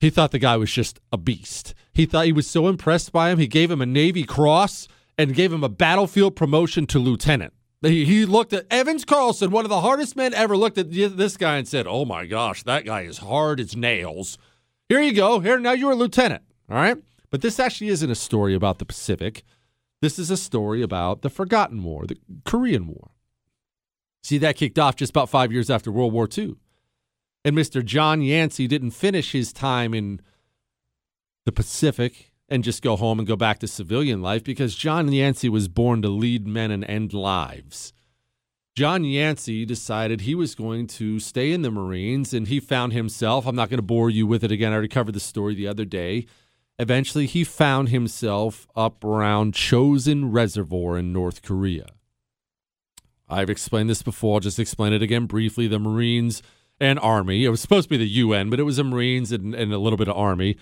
he thought the guy was just a beast. He thought he was so impressed by him, he gave him a Navy Cross and gave him a battlefield promotion to lieutenant. He, he looked at Evans Carlson, one of the hardest men ever, looked at this guy and said, Oh my gosh, that guy is hard as nails. Here you go. Here, now you're a lieutenant. All right. But this actually isn't a story about the Pacific. This is a story about the Forgotten War, the Korean War. See, that kicked off just about five years after World War II. And Mr. John Yancey didn't finish his time in the Pacific and just go home and go back to civilian life because John Yancey was born to lead men and end lives. John Yancey decided he was going to stay in the Marines and he found himself, I'm not going to bore you with it again, I already covered the story the other day. Eventually, he found himself up around Chosin Reservoir in North Korea. I've explained this before, I'll just explain it again briefly. The Marines and Army, it was supposed to be the UN, but it was the Marines and, and a little bit of Army.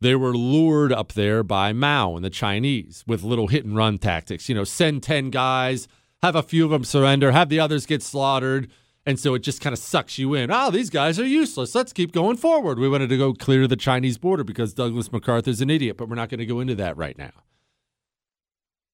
They were lured up there by Mao and the Chinese with little hit and run tactics. You know, send 10 guys, have a few of them surrender, have the others get slaughtered. And so it just kind of sucks you in. Oh, these guys are useless. Let's keep going forward. We wanted to go clear the Chinese border because Douglas MacArthur's an idiot, but we're not going to go into that right now.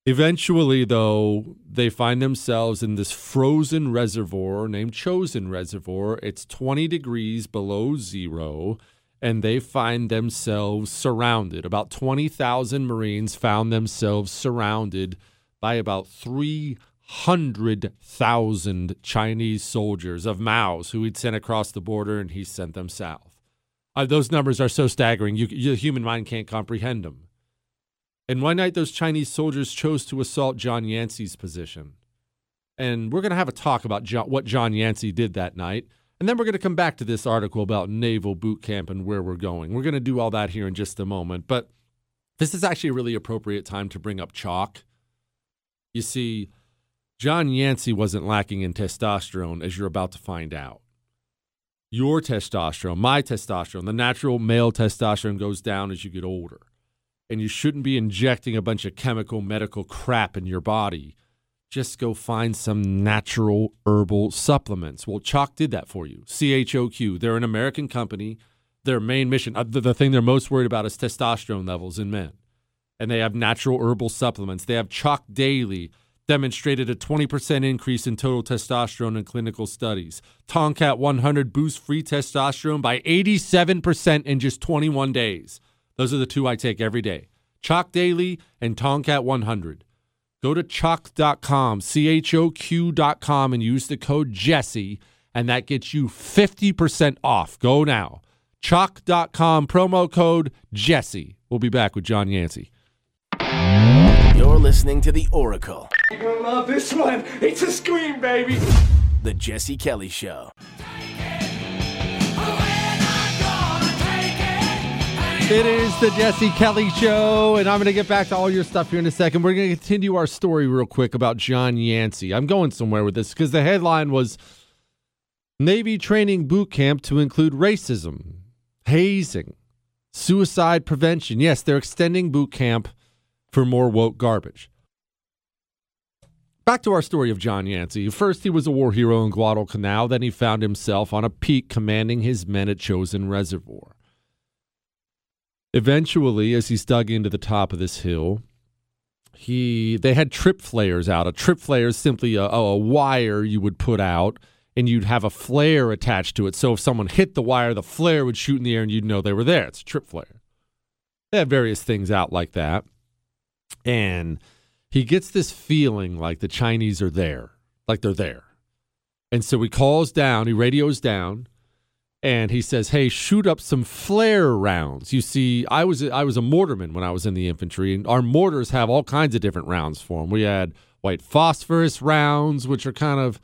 Eventually, though, they find themselves in this frozen reservoir named Chosin Reservoir. It's 20 degrees below zero, and they find themselves surrounded. About 20,000 Marines found themselves surrounded by about 300,000 Chinese soldiers of Mao's who he'd sent across the border and he sent them south. Uh, those numbers are so staggering, you, the human mind can't comprehend them. And one night, those Chinese soldiers chose to assault John Yancey's position. And we're going to have a talk about John, what John Yancey did that night. And then we're going to come back to this article about naval boot camp and where we're going. We're going to do all that here in just a moment. But this is actually a really appropriate time to bring up chalk. You see, John Yancey wasn't lacking in testosterone, as you're about to find out. Your testosterone, my testosterone, the natural male testosterone goes down as you get older and you shouldn't be injecting a bunch of chemical medical crap in your body. Just go find some natural herbal supplements. Well, Choq did that for you. CHOQ, they're an American company. Their main mission, uh, the, the thing they're most worried about is testosterone levels in men. And they have natural herbal supplements. They have Choq Daily, demonstrated a 20% increase in total testosterone in clinical studies. Tongkat 100 boosts free testosterone by 87% in just 21 days. Those are the two I take every day Choq Daily and Tongkat 100. Go to choq.com, C H O Q.com, and use the code Jesse, and that gets you 50% off. Go now. Choq.com, promo code Jesse. We'll be back with John Yancey. You're listening to The Oracle. You're gonna love this one. It's a scream, baby. The Jesse Kelly Show. It is the Jesse Kelly Show, and I'm going to get back to all your stuff here in a second. We're going to continue our story real quick about John Yancey. I'm going somewhere with this because the headline was Navy training boot camp to include racism, hazing, suicide prevention. Yes, they're extending boot camp for more woke garbage. Back to our story of John Yancey. First, he was a war hero in Guadalcanal. Then he found himself on a peak commanding his men at Chosin Reservoir. Eventually, as he's dug into the top of this hill, he they had trip flares out. A trip flare is simply a, a wire you would put out, and you'd have a flare attached to it. So if someone hit the wire, the flare would shoot in the air, and you'd know they were there. It's a trip flare. They had various things out like that, and he gets this feeling like the Chinese are there, like they're there, and so he calls down. He radios down and he says, "Hey, shoot up some flare rounds." You see, I was I was a mortarman when I was in the infantry, and our mortars have all kinds of different rounds for them. We had white phosphorus rounds, which are kind of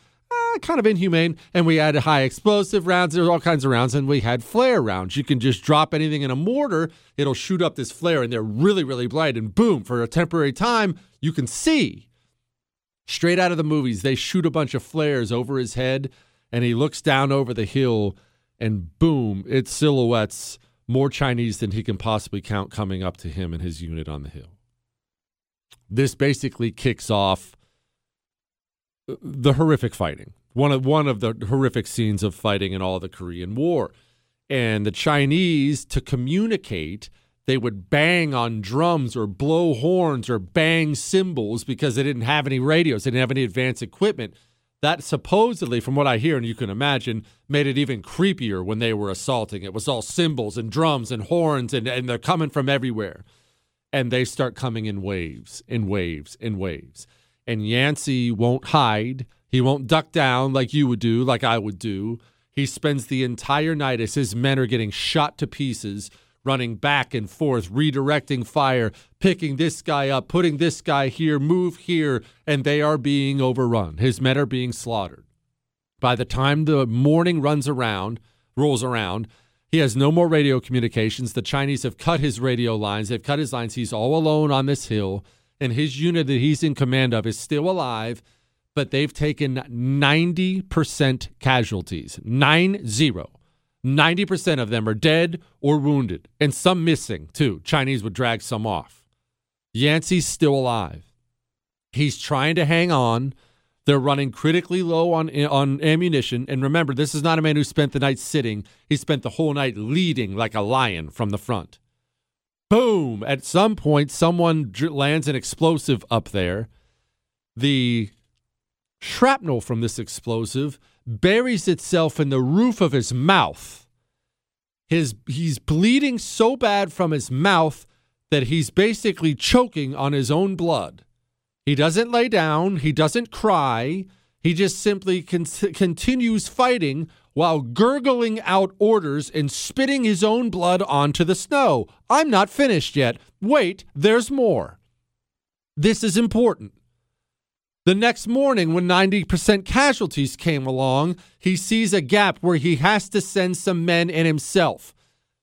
kind of inhumane, and we had high explosive rounds. There all kinds of rounds, and we had flare rounds. You can just drop anything in a mortar; it'll shoot up this flare, and they're really really bright. And boom, for a temporary time, you can see. Straight out of the movies, they shoot a bunch of flares over his head, and he looks down over the hill and boom, it silhouettes more Chinese than he can possibly count coming up to him and his unit on the hill. this basically kicks off uh, the horrific fighting. One of one of the horrific scenes of fighting in all the Korean War. And the Chinese to communicate, they would bang on drums or blow horns or bang cymbals because they didn't have any radios, they didn't have any advanced equipment. That supposedly, from what I hear and you can imagine, made it even creepier when they were assaulting. It was all cymbals and drums and horns, and, and they're coming from everywhere. And they start coming in waves, in waves, in waves. And Yancey won't hide. He won't duck down like you would do, like I would do. He spends the entire night as his men are getting shot to pieces, running back and forth, redirecting fire, picking this guy up, putting this guy here, move here, and they are being overrun. His men are being slaughtered. By the time the morning runs around, rolls around, he has no more radio communications. The Chinese have cut his radio lines. They've cut his lines. He's all alone on this hill, and his unit that he's in command of is still alive, but they've taken 90% casualties. Nine zero. 90% of them are dead or wounded, and some missing, too. Chinese would drag some off. Yancey's still alive. He's trying to hang on. They're running critically low on, on ammunition. And remember, this is not a man who spent the night sitting, he spent the whole night leading like a lion from the front. Boom! At some point, someone lands an explosive up there. The shrapnel from this explosive buries itself in the roof of his mouth. His he's bleeding so bad from his mouth that he's basically choking on his own blood. He doesn't lay down, he doesn't cry, he just simply con- continues fighting while gurgling out orders and spitting his own blood onto the snow. I'm not finished yet. Wait, there's more. This is important. The next morning, when 90% casualties came along, he sees a gap where he has to send some men and himself.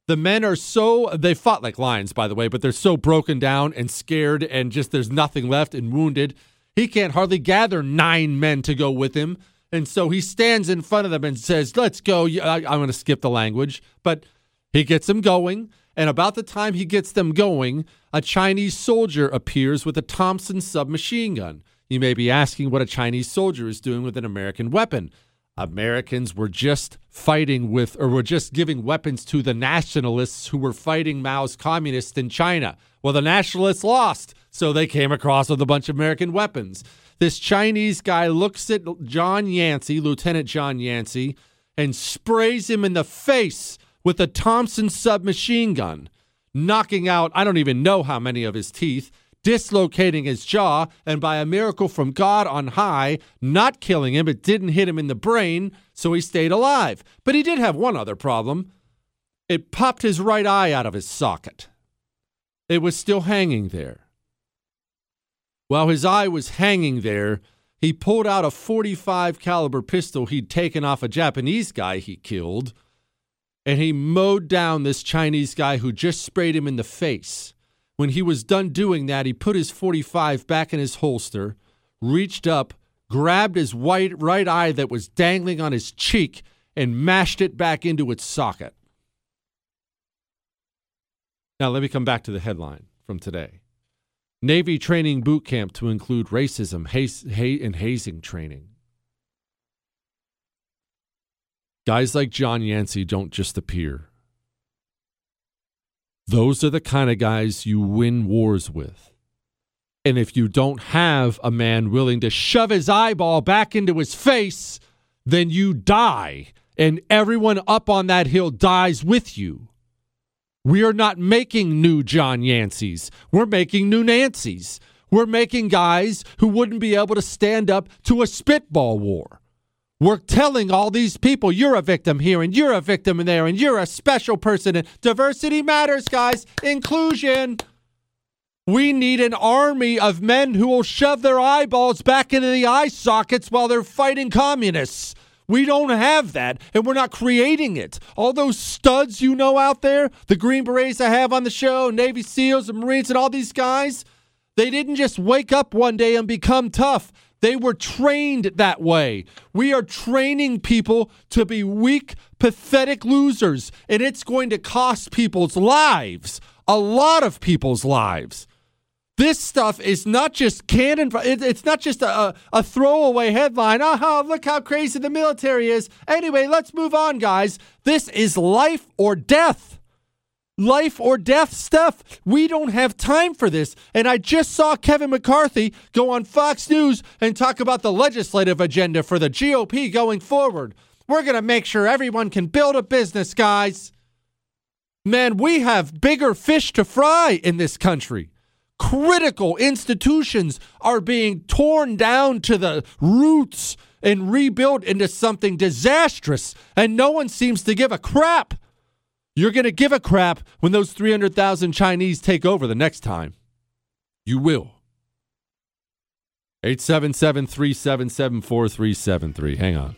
The men are so, they fought like lions, by the way, but they're so broken down and scared and just there's nothing left and wounded. He can't hardly gather nine men to go with him. And so he stands in front of them and says, Let's go. I, am going to skip the language, but he gets them going. And about the time he gets them going, a Chinese soldier appears with a Thompson submachine gun. You may be asking what a Chinese soldier is doing with an American weapon. Americans were just fighting with, or were just giving weapons to the nationalists who were fighting Mao's communists in China. Well, the nationalists lost, so they came across with a bunch of American weapons. This Chinese guy looks at John Yancey, Lieutenant John Yancey, and sprays him in the face with a Thompson submachine gun, knocking out, I don't even know how many of his teeth dislocating his jaw, and by a miracle from God on high, not killing him. It didn't hit him in the brain, so he stayed alive. But he did have one other problem it popped his right eye out of his socket. It was still hanging there. While his eye was hanging there, he pulled out a 45 caliber pistol he'd taken off a Japanese guy he killed, and he mowed down this Chinese guy who just sprayed him in the face. When he was done doing that, he put his 45 back in his holster, reached up, grabbed his white right eye that was dangling on his cheek, and mashed it back into its socket. Now, let me come back to the headline from today Navy training boot camp to include racism haze, and hazing training. Guys like John Yancey don't just appear. Those are the kind of guys you win wars with. And if you don't have a man willing to shove his eyeball back into his face, then you die. And everyone up on that hill dies with you. We are not making new John Yanceys. We're making new Nancys. We're making guys who wouldn't be able to stand up to a spitball war. We're telling all these people you're a victim here and you're a victim there and you're a special person. And diversity matters, guys. Inclusion. We need an army of men who will shove their eyeballs back into the eye sockets while they're fighting communists. We don't have that, and we're not creating it. All those studs you know out there, the Green Berets I have on the show, Navy SEALs and Marines and all these guys, they didn't just wake up one day and become tough. They were trained that way. We are training people to be weak, pathetic losers, and it's going to cost people's lives, a lot of people's lives. This stuff is not just cannon. It's not just a, a throwaway headline. Aha, look how crazy the military is. Anyway, let's move on, guys. This is life or death. Life or death stuff. We don't have time for this. And I just saw Kevin McCarthy go on Fox News and talk about the legislative agenda for the GOP going forward. We're going to make sure everyone can build a business, guys. Man, we have bigger fish to fry in this country critical institutions are being torn down to the roots and rebuilt into something disastrous, and no one seems to give a crap. You're going to give a crap when those 300,000 Chinese take over the next time. You will. 877 377 4373. Hang on.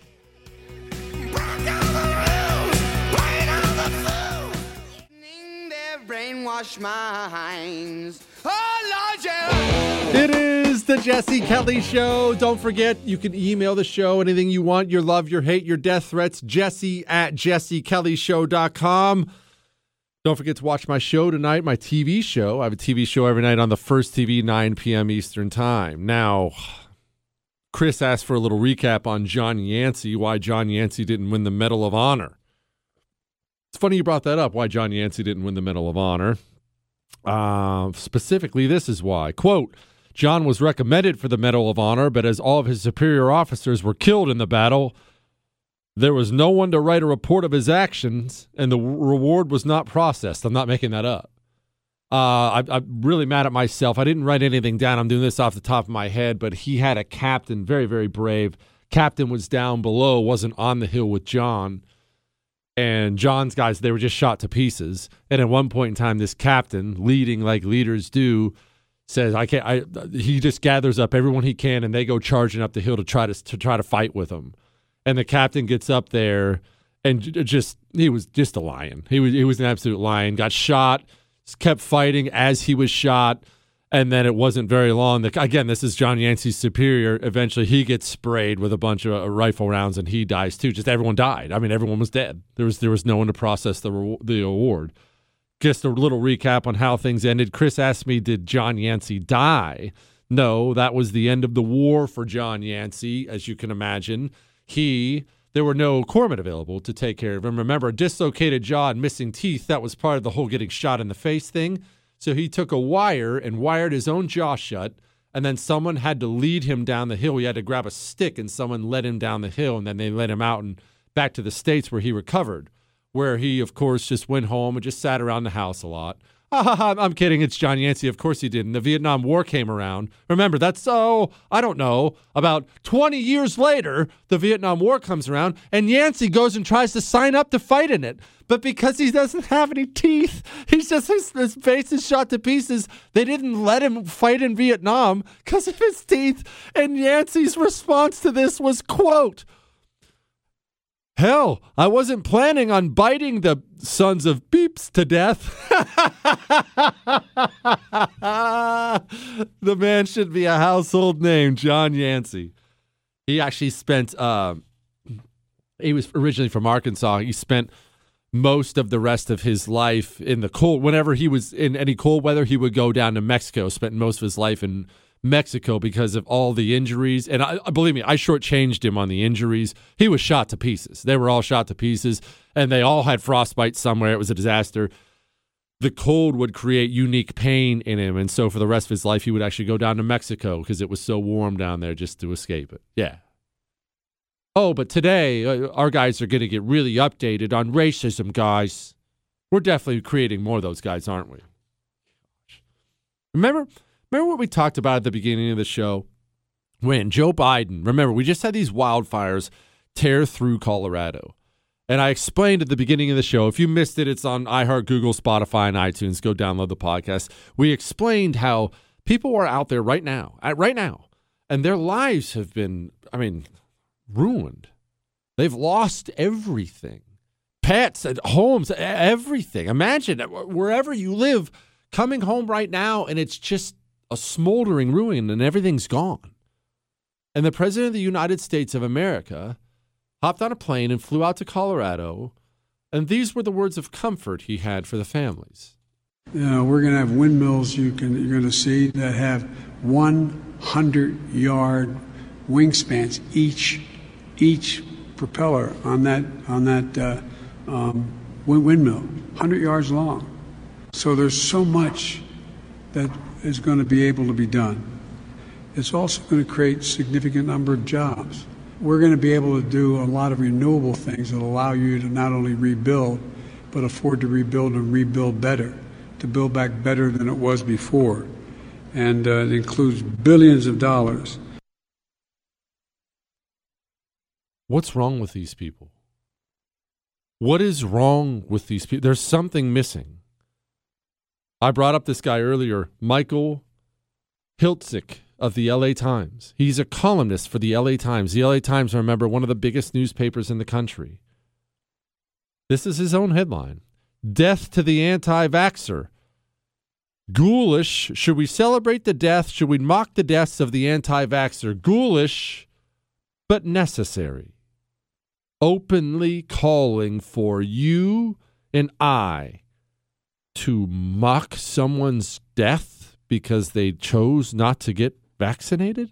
It is the Jesse Kelly Show. Don't forget, you can email the show anything you want your love, your hate, your death threats. Jesse at jessekellyshow.com. Don't forget to watch my show tonight, my TV show. I have a TV show every night on the first TV, 9 p.m. Eastern Time. Now, Chris asked for a little recap on John Yancey, why John Yancey didn't win the Medal of Honor. It's funny you brought that up, why John Yancey didn't win the Medal of Honor. Uh, specifically, this is why. Quote, John was recommended for the Medal of Honor, but as all of his superior officers were killed in the battle, there was no one to write a report of his actions, and the reward was not processed. I'm not making that up. Uh, I, I'm really mad at myself. I didn't write anything down. I'm doing this off the top of my head, but he had a captain, very, very brave. Captain was down below, wasn't on the hill with John and John's guys, they were just shot to pieces. And at one point in time, this captain, leading like leaders do, says, "I can't." I he just gathers up everyone he can, and they go charging up the hill to try to to try to fight with him. And the captain gets up there, and just he was just a lion. He was he was an absolute lion. Got shot, kept fighting as he was shot and then it wasn't very long. That again, this is John Yancey's superior. Eventually, he gets sprayed with a bunch of uh, rifle rounds, and he dies too. Just everyone died. I mean, everyone was dead. There was there was no one to process the the award. Just a little recap on how things ended. Chris asked me, "Did John Yancey die?" No, that was the end of the war for John Yancey, as you can imagine. He there were no corpsmen available to take care of him. Remember, dislocated jaw and missing teeth. That was part of the whole getting shot in the face thing so he took a wire and wired his own jaw shut. And then someone had to lead him down the hill. He had to grab a stick and someone led him down the hill. And then they let him out and back to the States where he recovered, where he, of course, just went home and just sat around the house a lot. Ah, I'm kidding. It's John Yancey. Of course he didn't. The Vietnam War came around. Remember, that's so, I don't know, about 20 years later, the Vietnam War comes around, and Yancey goes and tries to sign up to fight in it. But because he doesn't have any teeth, he's just, his, his face is shot to pieces. They didn't let him fight in Vietnam because of his teeth. And Yancey's response to this was, quote, Hell, I wasn't planning on biting the sons of beeps to death. the man should be a household name, John Yancey. He actually spent, uh, he was originally from Arkansas. He spent most of the rest of his life in the cold. Whenever he was in any cold weather, he would go down to Mexico, spent most of his life in Mexico because of all the injuries. And I, believe me, I shortchanged him on the injuries. He was shot to pieces. They were all shot to pieces, and they all had frostbite somewhere. It was a disaster. The cold would create unique pain in him, and so for the rest of his life, he would actually go down to Mexico because it was so warm down there just to escape it. Yeah. Oh, but today uh, our guys are going to get really updated on racism, guys. We're definitely creating more of those guys, aren't we? Remember, Remember what we talked about at the beginning of the show? When Joe Biden, remember, we just had these wildfires tear through Colorado. And I explained at the beginning of the show, if you missed it, it's on iHeart, Google, Spotify, and iTunes. Go download the podcast. We explained how people are out there right now, right now, and their lives have been, I mean, ruined. They've lost everything pets, uh, homes, everything. Imagine uh, wherever you live, coming home right now, and it's just a smoldering ruin and everything's gone. And the President of the United States of America hopped on a plane and flew out to Colorado. And these were the words of comfort he had for the families. You know, we're going to have windmills you can you're going to see that have 100 yard wingspans each each propeller on that on that uh, um, windmill, 100 yards long. So there's so much that is going to be able to be done. It's also going to create significant number of jobs. We're going to be able to do a lot of renewable things that allow you to not only rebuild, but afford to rebuild and rebuild better, to build back better than it was before. And uh, it includes billions of dollars. What's wrong with these people? What is wrong with these people? There's something missing. I brought up this guy earlier, Michael Hiltzik of the LA Times. He's a columnist for the LA Times. The LA Times, remember, one of the biggest newspapers in the country. This is his own headline Death to the anti vaxxer. Ghoulish. Should we celebrate the death? Should we mock the deaths of the anti vaxxer? Ghoulish, but necessary. Openly calling for you and I to mock someone's death because they chose not to get vaccinated?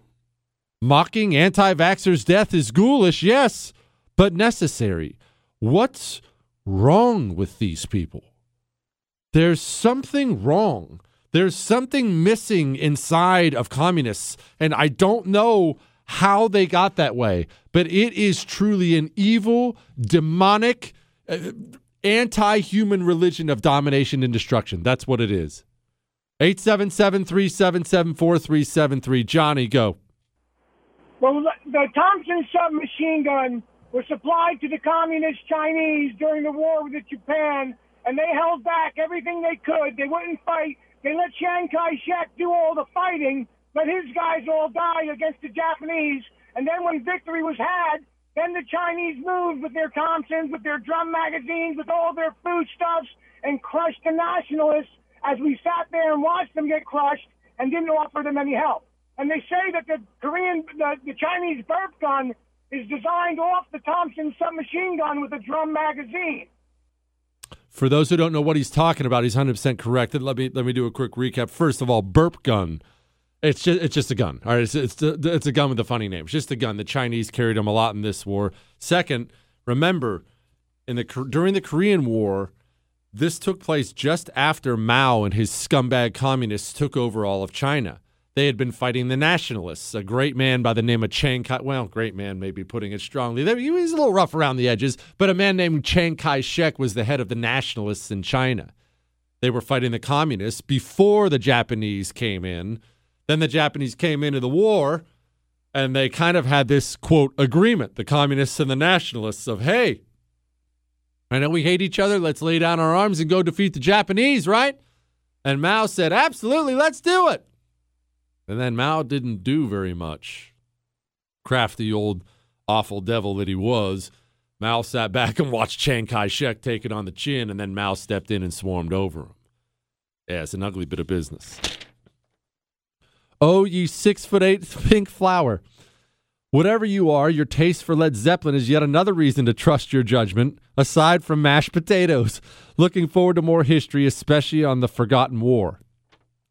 Mocking anti vaxxers' death is ghoulish, yes, but necessary. What's wrong with these people? There's something wrong. There's something missing inside of communists, and I don't know how they got that way, but it is truly an evil, demonic, uh, anti human religion of domination and destruction. That's what it is. 877 377 4373. Johnny, go. Well, the Thompson submachine gun was supplied to the communist Chinese during the war with Japan, and they held back everything they could. They wouldn't fight. They let Chiang Kai shek do all the fighting, let his guys all die against the Japanese. And then when victory was had, then the Chinese moved with their Thompsons, with their drum magazines, with all their foodstuffs, and crushed the nationalists as we sat there and watched them get crushed and didn't offer them any help. And they say that the Korean, the, the Chinese burp gun is designed off the Thompson submachine gun with a drum magazine. For those who don't know what he's talking about, he's 100% correct. Let me let me do a quick recap. First of all, burp gun it's just it's just a gun. All right, it's it's it's a gun with a funny name. It's just a gun. The Chinese carried them a lot in this war. Second, remember, in the during the Korean War, this took place just after Mao and his scumbag communists took over all of China. They had been fighting the nationalists. A great man by the name of Chiang Kai. Well, great man, maybe putting it strongly. He was a little rough around the edges, but a man named Chiang Kai Shek was the head of the nationalists in China. They were fighting the communists before the Japanese came in then the Japanese came into the war and they kind of had this quote agreement, the communists and the nationalists, of hey, I know we hate each other. Let's lay down our arms and go defeat the Japanese, right? And Mao said, absolutely, let's do it. And then Mao didn't do very much. Crafty old awful devil that he was. Mao sat back and watched Chiang Kai shek take it on the chin, and then Mao stepped in and swarmed over him. Yeah, it's an ugly bit of business. Oh, you six foot eight pink flower. Whatever you are, your taste for Led Zeppelin is yet another reason to trust your judgment, aside from mashed potatoes. Looking forward to more history, especially on the Forgotten War.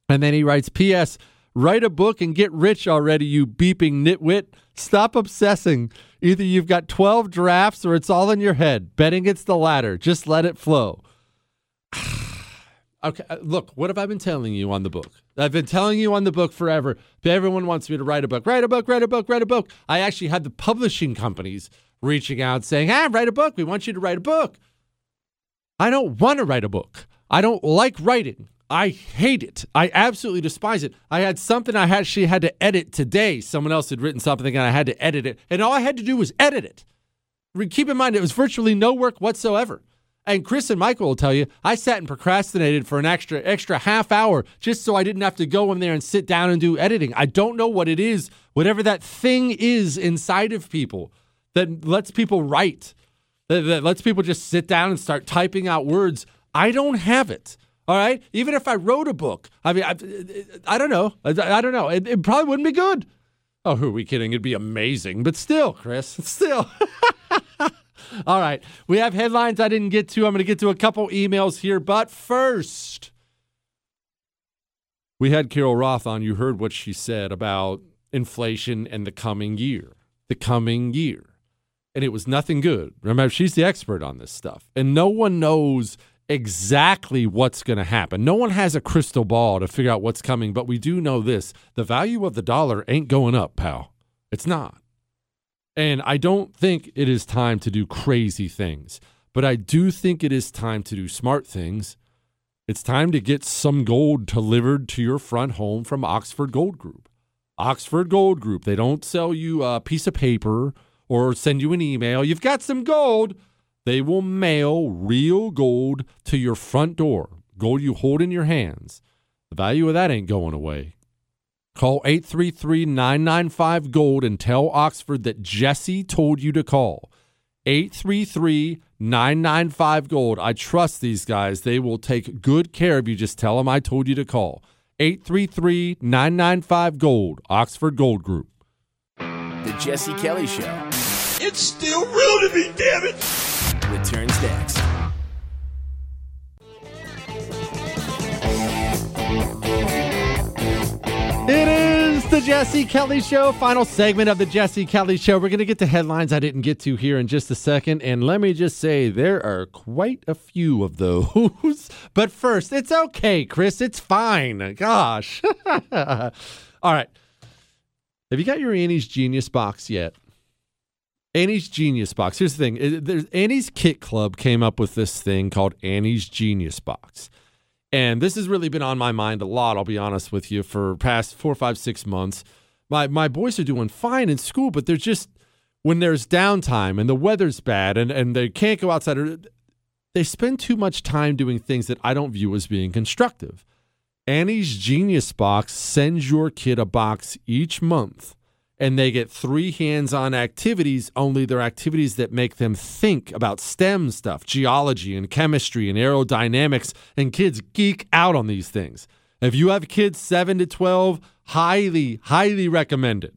And then he writes P.S. Write a book and get rich already, you beeping nitwit. Stop obsessing. Either you've got 12 drafts or it's all in your head. Betting it's the latter. Just let it flow. Okay, uh, look, what have I been telling you on the book? I've been telling you on the book forever. Everyone wants me to write a book, write a book, write a book, write a book. I actually had the publishing companies reaching out saying, "Hey, write a book. We want you to write a book." I don't want to write a book. I don't like writing. I hate it. I absolutely despise it. I had something I actually had to edit today. Someone else had written something and I had to edit it. And all I had to do was edit it. Keep in mind, it was virtually no work whatsoever. And Chris and Michael will tell you, I sat and procrastinated for an extra extra half hour just so I didn't have to go in there and sit down and do editing. I don't know what it is, whatever that thing is inside of people that lets people write, that, that lets people just sit down and start typing out words. I don't have it. All right. Even if I wrote a book, I mean, I, I don't know. I, I don't know. It, it probably wouldn't be good. Oh, who are we kidding? It'd be amazing. But still, Chris, still. All right. We have headlines I didn't get to. I'm going to get to a couple emails here. But first, We had Carol Roth on. You heard what she said about inflation and the coming year. The coming year. And it was nothing good. Remember, she's the expert on this stuff. And no one knows exactly what's going to happen. No one has a crystal ball to figure out what's coming, but we do know this the value of the dollar ain't going up, pal. It's not. And I don't think it is time to do crazy things, but I do think it is time to do smart things. It's time to get some gold delivered to your front home from Oxford Gold Group. Oxford Gold Group, they don't sell you a piece of paper or send you an email. You've got some gold. They will mail real gold to your front door, gold you hold in your hands. The value of that ain't going away. Call 833 995 Gold and tell Oxford that Jesse told you to call. 833 995 Gold. I trust these guys. They will take good care of you. Just tell them I told you to call. 833 995 Gold, Oxford Gold Group. The Jesse Kelly Show It's still real to me, damn it! returns next. It is the Jesse Kelly Show, final segment of the Jesse Kelly Show. We're going to get to headlines I didn't get to here in just a second. And let me just say, there are quite a few of those. but first, it's okay, Chris. It's fine. Gosh. All right. Have you got your Annie's Genius box yet? Annie's Genius Box. Here's the thing. There's, Annie's Kit Club came up with this thing called Annie's Genius Box. And this has really been on my mind a lot, I'll be honest with you, for past four, five, six months. My my boys are doing fine in school, but they're just when there's downtime and the weather's bad and, and they can't go outside or they spend too much time doing things that I don't view as being constructive. Annie's Genius Box sends your kid a box each month and they get three hands on activities, only they're activities that make them think about STEM stuff, geology and chemistry and aerodynamics, and kids geek out on these things. If you have kids 7 to 12, highly, highly recommend it.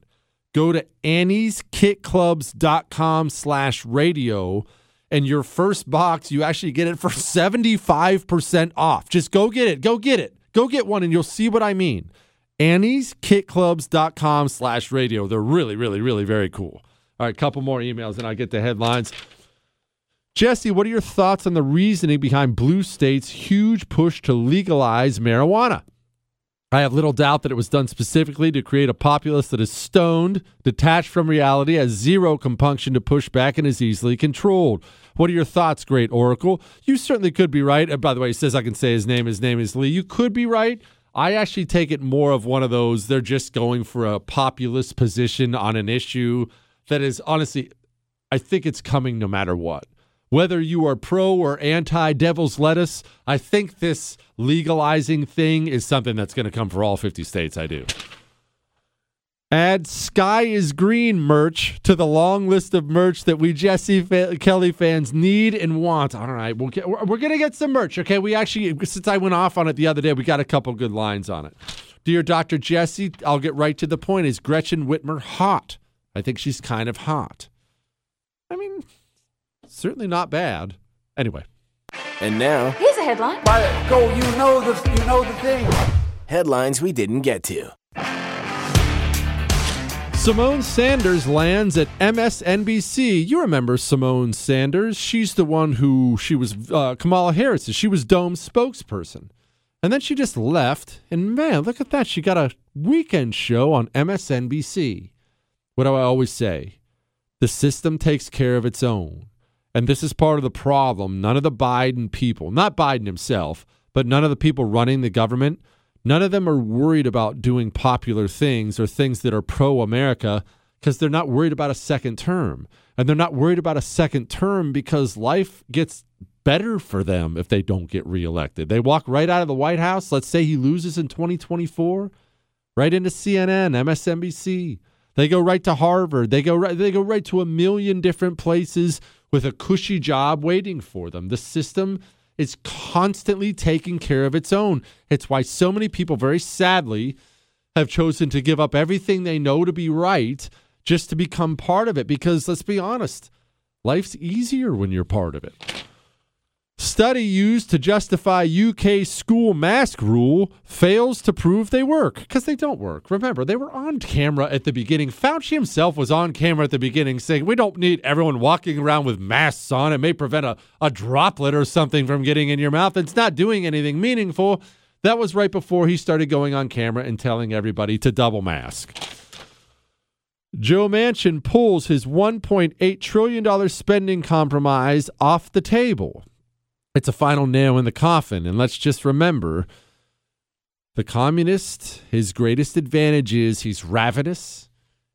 Go to annieskitclubs.com slash radio and your first box, you actually get it for 75% off. Just go get it. Go get it. Go get one and you'll see what I mean. Annie'sKitClubs.com slash radio. They're really, really, really very cool. All right, a couple more emails and I get the headlines. Jesse, what are your thoughts on the reasoning behind Blue State's huge push to legalize marijuana? I have little doubt that it was done specifically to create a populace that is stoned, detached from reality, has zero compunction to push back, and is easily controlled. What are your thoughts, Great Oracle? You certainly could be right. And by the way, he says I can say his name. His name is Lee. You could be right. I actually take it more of one of those, they're just going for a populist position on an issue that is honestly, I think it's coming no matter what. Whether you are pro or anti devil's lettuce, I think this legalizing thing is something that's going to come for all 50 states. I do. Add Sky is Green merch to the long list of merch that we Jesse fa- Kelly fans need and want. All right, we'll get, we're, we're going to get some merch. Okay, we actually, since I went off on it the other day, we got a couple good lines on it. Dear Dr. Jesse, I'll get right to the point. Is Gretchen Whitmer hot? I think she's kind of hot. I mean, certainly not bad. Anyway. And now, Here's a headline. go, you know the, you know the thing. Headlines we didn't get to. Symone Sanders lands at MSNBC. You remember Symone Sanders? She's the one who she was uh, Kamala Harris. She was Dome's spokesperson, and then she just left. And man, look at that! She got a weekend show on MSNBC. What do I always say? The system takes care of its own, and this is part of the problem. None of the Biden people, not Biden himself, but none of the people running the government None of them are worried about doing popular things or things that are pro America because they're not worried about a second term. And they're not worried about a second term because life gets better for them if they don't get reelected. They walk right out of the White House. Let's say he loses in 2024, right into CNN, MSNBC. They go right to Harvard. They go right, they go right to a million different places with a cushy job waiting for them. The system is constantly taking care of its own. It's why so many people, very sadly, have chosen to give up everything they know to be right just to become part of it. Because let's be honest, life's easier when you're part of it. Study used to justify UK school mask rule fails to prove they work because they don't work. Remember, they were on camera at the beginning. Fauci himself was on camera at the beginning saying, We don't need everyone walking around with masks on. It may prevent a, a droplet or something from getting in your mouth. It's not doing anything meaningful. That was right before he started going on camera and telling everybody to double mask. Joe Manchin pulls his $1.8 trillion spending compromise off the table. It's a final nail in the coffin. And let's just remember the communist, his greatest advantage is he's ravenous.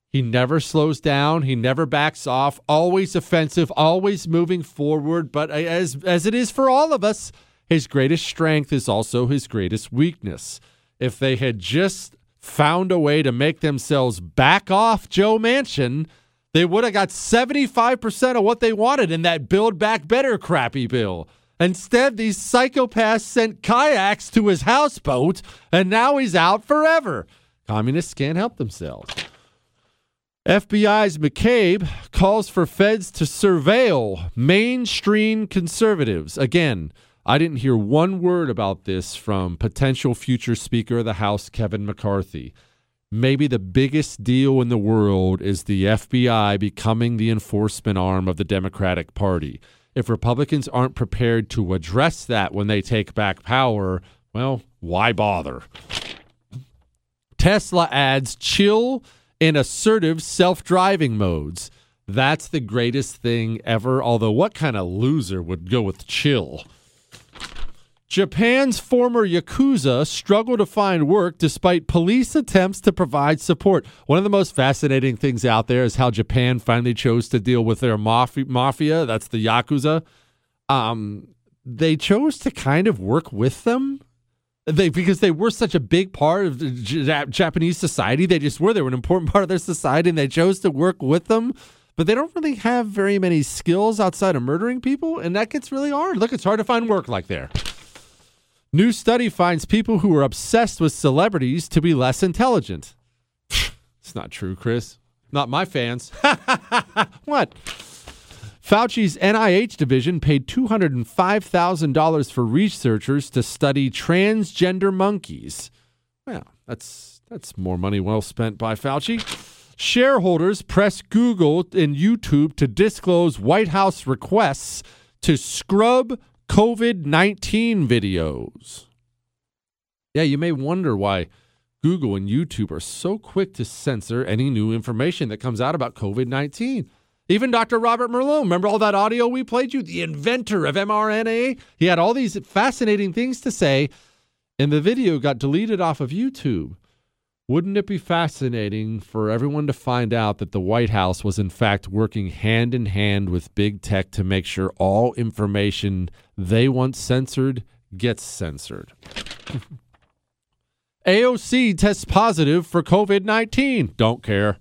He never slows down. He never backs off. Always offensive, always moving forward. But as, as it is for all of us, his greatest strength is also his greatest weakness. If they had just found a way to make themselves back off Joe Manchin, they would have got 75% of what they wanted in that Build Back Better crappy bill. Instead, these psychopaths sent kayaks to his houseboat, and now he's out forever. Communists can't help themselves. FBI's McCabe calls for feds to surveil mainstream conservatives. Again, I didn't hear one word about this from potential future Speaker of the House, Kevin McCarthy. Maybe the biggest deal in the world is the FBI becoming the enforcement arm of the Democratic Party. If Republicans aren't prepared to address that when they take back power, well, why bother? Tesla adds chill and assertive self driving modes. That's the greatest thing ever. Although, what kind of loser would go with chill? Japan's former Yakuza struggle to find work despite police attempts to provide support. One of the most fascinating things out there is how Japan finally chose to deal with their mafia. That's the Yakuza. Um, they chose to kind of work with them. They because they were such a big part of Japanese society. They just were. They were an important part of their society, and they chose to work with them but they don't really have very many skills outside of murdering people, and that gets really hard. Look, it's hard to find work like there. New study finds people who are obsessed with celebrities to be less intelligent. it's not true, Chris. Not my fans. what? Fauci's NIH division paid $205,000 for researchers to study transgender monkeys. Well, that's that's more money well spent by Fauci. Shareholders press Google and YouTube to disclose White House requests to scrub COVID 19 videos. Yeah, you may wonder why Google and YouTube are so quick to censor any new information that comes out about COVID 19. Even Dr. Robert Malone, remember all that audio we played you? The inventor of mRNA? He had all these fascinating things to say, and the video got deleted off of YouTube. Wouldn't it be fascinating for everyone to find out that the White House was, in fact, working hand in hand with big tech to make sure all information they want censored gets censored? AOC tests positive for COVID 19. Don't care.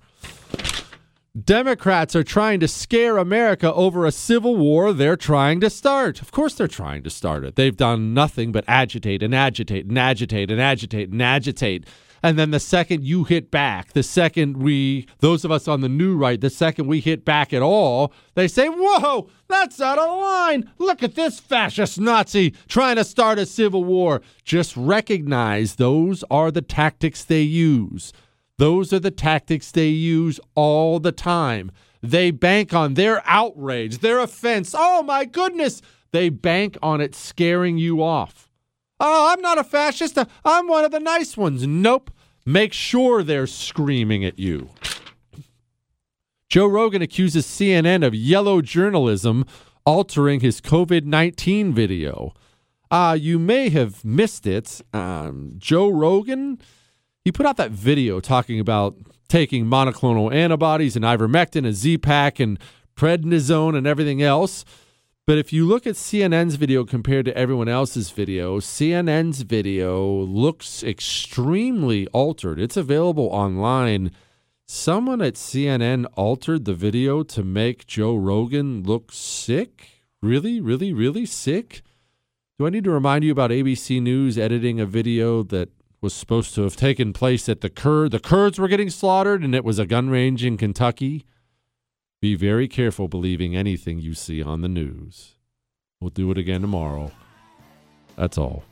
Democrats are trying to scare America over a civil war they're trying to start. Of course, they're trying to start it. They've done nothing but agitate and agitate and agitate and agitate and agitate. And then the second you hit back, the second we, those of us on the new right, the second we hit back at all, they say, Whoa, that's out of line. Look at this fascist Nazi trying to start a civil war. Just recognize those are the tactics they use. Those are the tactics they use all the time. They bank on their outrage, their offense. Oh my goodness. They bank on it scaring you off. Oh, I'm not a fascist. I'm one of the nice ones. Nope. Make sure they're screaming at you. Joe Rogan accuses CNN of yellow journalism altering his COVID 19 video. Uh, you may have missed it. Um, Joe Rogan, he put out that video talking about taking monoclonal antibodies and ivermectin and Z-Pak and prednisone and everything else. But if you look at CNN's video compared to everyone else's video, CNN's video looks extremely altered. It's available online. Someone at CNN altered the video to make Joe Rogan look sick? Really, really, really sick? Do I need to remind you about ABC News editing a video that was supposed to have taken place at the Kurd? The Kurds were getting slaughtered and it was a gun range in Kentucky. Be very careful believing anything you see on the news. We'll do it again tomorrow. That's all.